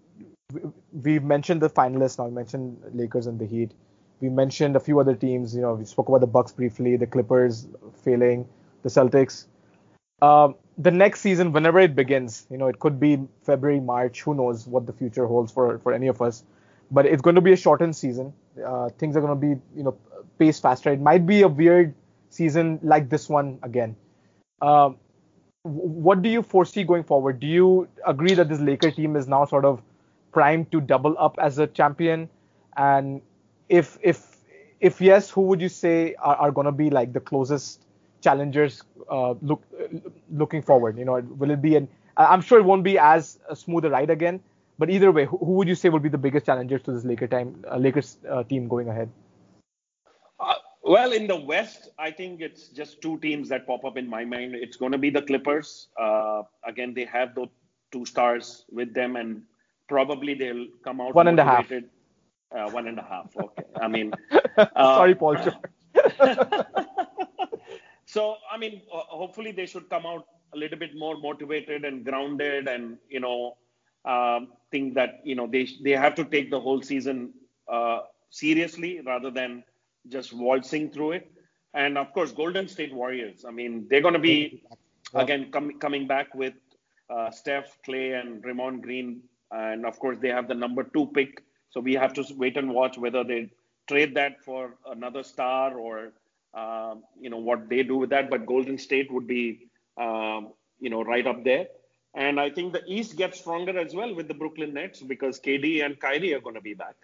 we've mentioned the finalists now we mentioned lakers and the heat we mentioned a few other teams. You know, we spoke about the Bucks briefly, the Clippers failing, the Celtics. Um, the next season, whenever it begins, you know, it could be February, March. Who knows what the future holds for for any of us? But it's going to be a shortened season. Uh, things are going to be, you know, paced faster. It might be a weird season like this one again. Um, what do you foresee going forward? Do you agree that this Laker team is now sort of primed to double up as a champion? And if if if yes, who would you say are, are going to be like the closest challengers uh, look looking forward? You know, will it be an? I'm sure it won't be as smooth a ride again, but either way, who, who would you say will be the biggest challengers to this Laker time uh, Lakers uh, team going ahead? Uh, well, in the West, I think it's just two teams that pop up in my mind. It's going to be the Clippers. Uh, again, they have those two stars with them, and probably they'll come out one and a half. Uh, one and a half. Okay. I mean, uh, sorry, Paul. so, I mean, uh, hopefully they should come out a little bit more motivated and grounded, and you know, um, think that you know they they have to take the whole season uh, seriously rather than just waltzing through it. And of course, Golden State Warriors. I mean, they're going to be again com- coming back with uh, Steph, Clay, and Draymond Green, and of course they have the number two pick so we have to wait and watch whether they trade that for another star or uh, you know what they do with that. But Golden State would be um, you know right up there. And I think the East gets stronger as well with the Brooklyn Nets because KD and Kyrie are going to be back.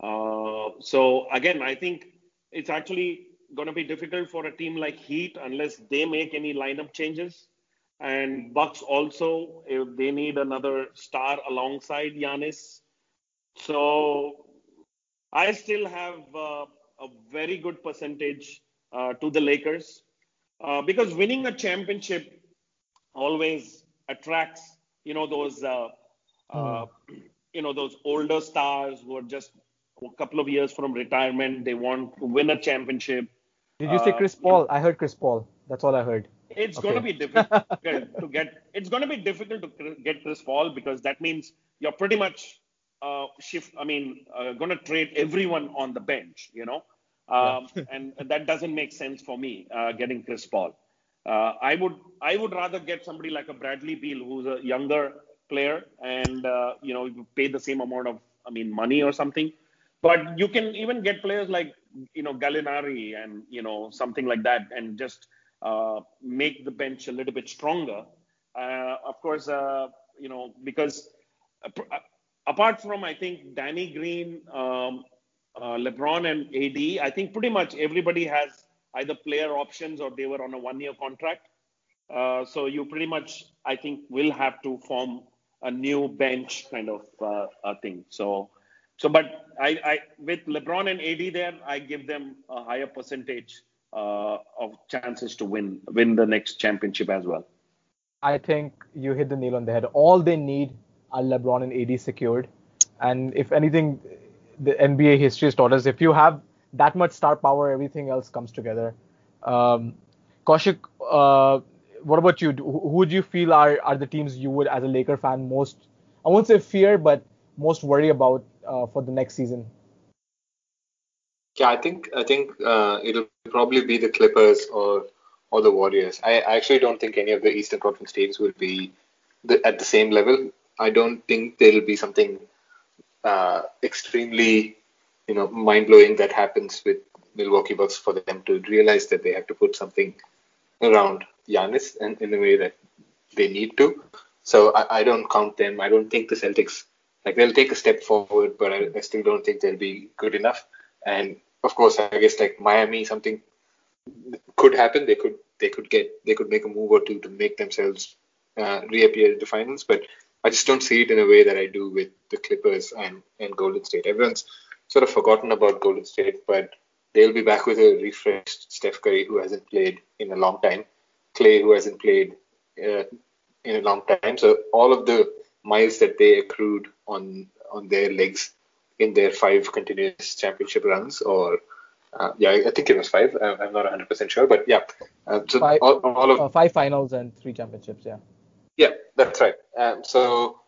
Uh, so again, I think it's actually going to be difficult for a team like Heat unless they make any lineup changes. And Bucks also, if they need another star alongside Giannis, so I still have uh, a very good percentage uh, to the Lakers uh, because winning a championship always attracts, you know, those, uh, uh, hmm. you know, those older stars who are just a couple of years from retirement. They want to win a championship. Did you say uh, Chris Paul? I heard Chris Paul. That's all I heard. It's okay. going to be difficult to get. It's going to be difficult to get Chris Paul because that means you're pretty much uh, shift. I mean, uh, going to trade everyone on the bench, you know, um, yeah. and that doesn't make sense for me uh, getting Chris Paul. Uh, I would I would rather get somebody like a Bradley Beal who's a younger player and uh, you know pay the same amount of I mean money or something. But you can even get players like you know Gallinari and you know something like that and just uh, make the bench a little bit stronger. Uh, of course, uh, you know because uh, apart from I think Danny Green, um, LeBron and AD, I think pretty much everybody has either player options or they were on a one-year contract. Uh, so you pretty much, I think, will have to form a new bench kind of uh, thing. So, so but I, I with LeBron and AD there, I give them a higher percentage uh, of chances to win win the next championship as well. I think you hit the nail on the head. All they need are LeBron and AD secured, and if anything, the NBA history has taught us if you have that much star power, everything else comes together. Um, Kaushik, uh, what about you? Who would you feel are, are the teams you would, as a Laker fan, most, I won't say fear, but most worry about uh, for the next season? Yeah, I think I think uh, it'll probably be the Clippers or or the Warriors. I, I actually don't think any of the Eastern Conference teams will be the, at the same level. I don't think there'll be something uh, extremely you know mind blowing that happens with Milwaukee Bucks for them to realize that they have to put something around Giannis and in the way that they need to. So I, I, don't count them. I don't think the Celtics like they'll take a step forward, but I, I, still don't think they'll be good enough. And of course, I guess like Miami, something could happen. They could they could get they could make a move or two to make themselves uh, reappear in the finals. But I just don't see it in a way that I do with the Clippers and and Golden State. Everyone's sort of forgotten about Golden State, but they'll be back with a refreshed Steph Curry who hasn't played in a long time, Clay who hasn't played uh, in a long time. So all of the miles that they accrued on on their legs in their five continuous championship runs, or uh, yeah, I think it was five. I'm not 100% sure, but yeah. Uh, so five, all, all of five finals and three championships. Yeah. That's right. Um, so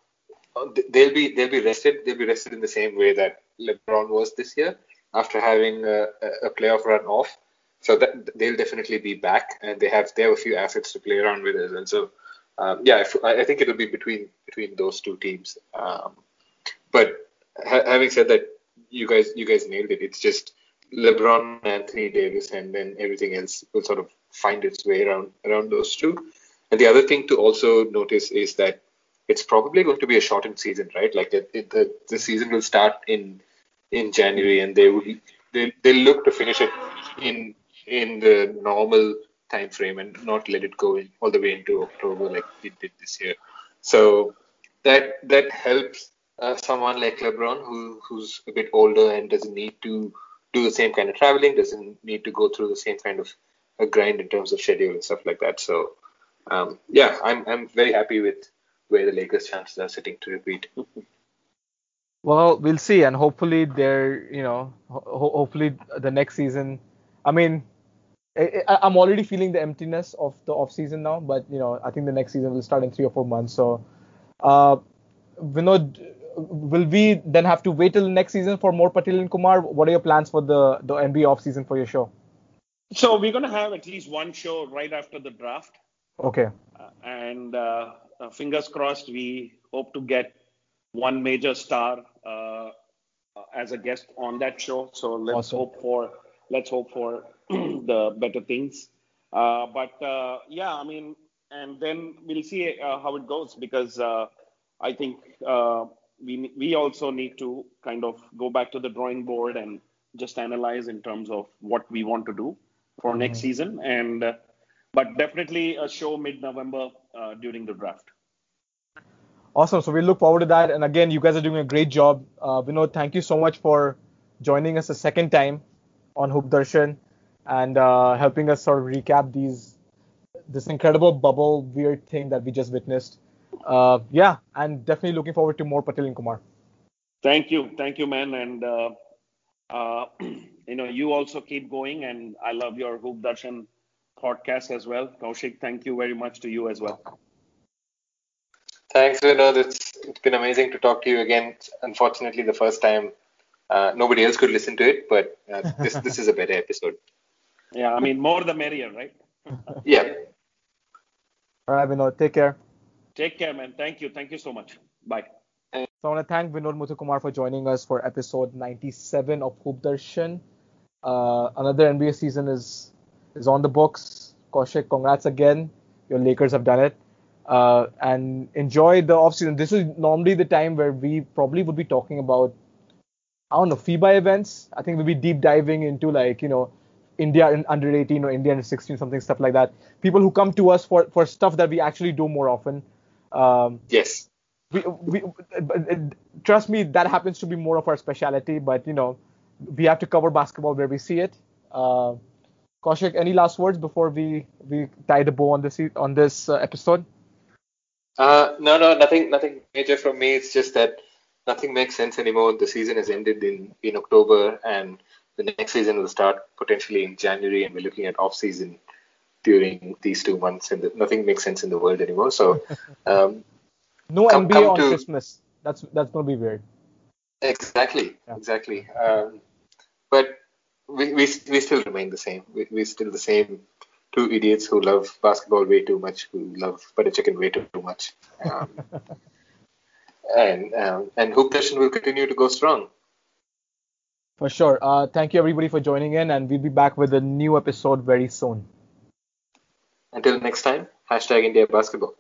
uh, they'll be they'll be rested. They'll be rested in the same way that LeBron was this year after having a, a playoff run off. So that they'll definitely be back, and they have they have a few assets to play around with as well. So um, yeah, if, I think it'll be between between those two teams. Um, but ha- having said that, you guys you guys nailed it. It's just LeBron, Anthony Davis, and then everything else will sort of find its way around around those two. And the other thing to also notice is that it's probably going to be a shortened season, right? Like the the, the season will start in in January, and they will they they look to finish it in in the normal time frame and not let it go in all the way into October like it did this year. So that that helps uh, someone like LeBron who who's a bit older and doesn't need to do the same kind of traveling, doesn't need to go through the same kind of a grind in terms of schedule and stuff like that. So um, yeah, I'm I'm very happy with where the Lakers' chances are sitting to repeat. Well, we'll see, and hopefully they're, you know, ho- hopefully the next season. I mean, I, am already feeling the emptiness of the off season now, but you know, I think the next season will start in three or four months. So, uh, Vinod, will we then have to wait till next season for more Patil and Kumar? What are your plans for the the NBA off season for your show? So we're gonna have at least one show right after the draft. Okay. Uh, and uh, uh fingers crossed, we hope to get one major star uh, as a guest on that show. So let's awesome. hope for let's hope for the better things. Uh, but uh, yeah, I mean, and then we'll see uh, how it goes because uh, I think uh, we we also need to kind of go back to the drawing board and just analyze in terms of what we want to do for mm-hmm. next season and but definitely a show mid-November during the draft. Awesome. So we look forward to that. And again, you guys are doing a great job. Uh, Vinod, thank you so much for joining us a second time on Hoop Darshan and uh, helping us sort of recap these this incredible bubble weird thing that we just witnessed. Uh, yeah, and definitely looking forward to more Patil and Kumar. Thank you, thank you, man, and uh, uh, you know you also keep going, and I love your Hoop Darshan podcast as well. Kaushik, thank you very much to you as well. Thanks, Vinod. It's, it's been amazing to talk to you again. Unfortunately, the first time uh, nobody else could listen to it, but uh, this this is a better episode. Yeah, I mean, more the merrier, right? yeah. All right, Vinod. Take care. Take care, man. Thank you. Thank you so much. Bye. So I want to thank Vinod Muthukumar for joining us for episode 97 of Hoop Darshan. Uh, another NBA season is is on the books. Kaushik, congrats again. Your Lakers have done it. Uh, and enjoy the offseason. This is normally the time where we probably would be talking about, I don't know, FIBA events. I think we'll be deep diving into like, you know, India in under 18 or India under 16, something, stuff like that. People who come to us for, for stuff that we actually do more often. Um, Yes. we, we, trust me, that happens to be more of our specialty, but, you know, we have to cover basketball where we see it. Uh, Kaushik, any last words before we, we tie the bow on this, on this uh, episode? Uh, no, no, nothing, nothing major from me. It's just that nothing makes sense anymore. The season has ended in in October, and the next season will start potentially in January, and we're looking at off season during these two months, and the, nothing makes sense in the world anymore. So, um, No Come- NBA come on to- Christmas. That's that's gonna be weird. exactly, Yeah. exactly. Um, but we, we we still remain the same. We, we're still the same two idiots who love basketball way too much, who love butter chicken way too, too much. Um, and um, and Hoop Nation will continue to go strong. For sure. Uh, thank you everybody for joining in, and we'll be back with a new episode very soon. Until next time, hashtag India Basketball.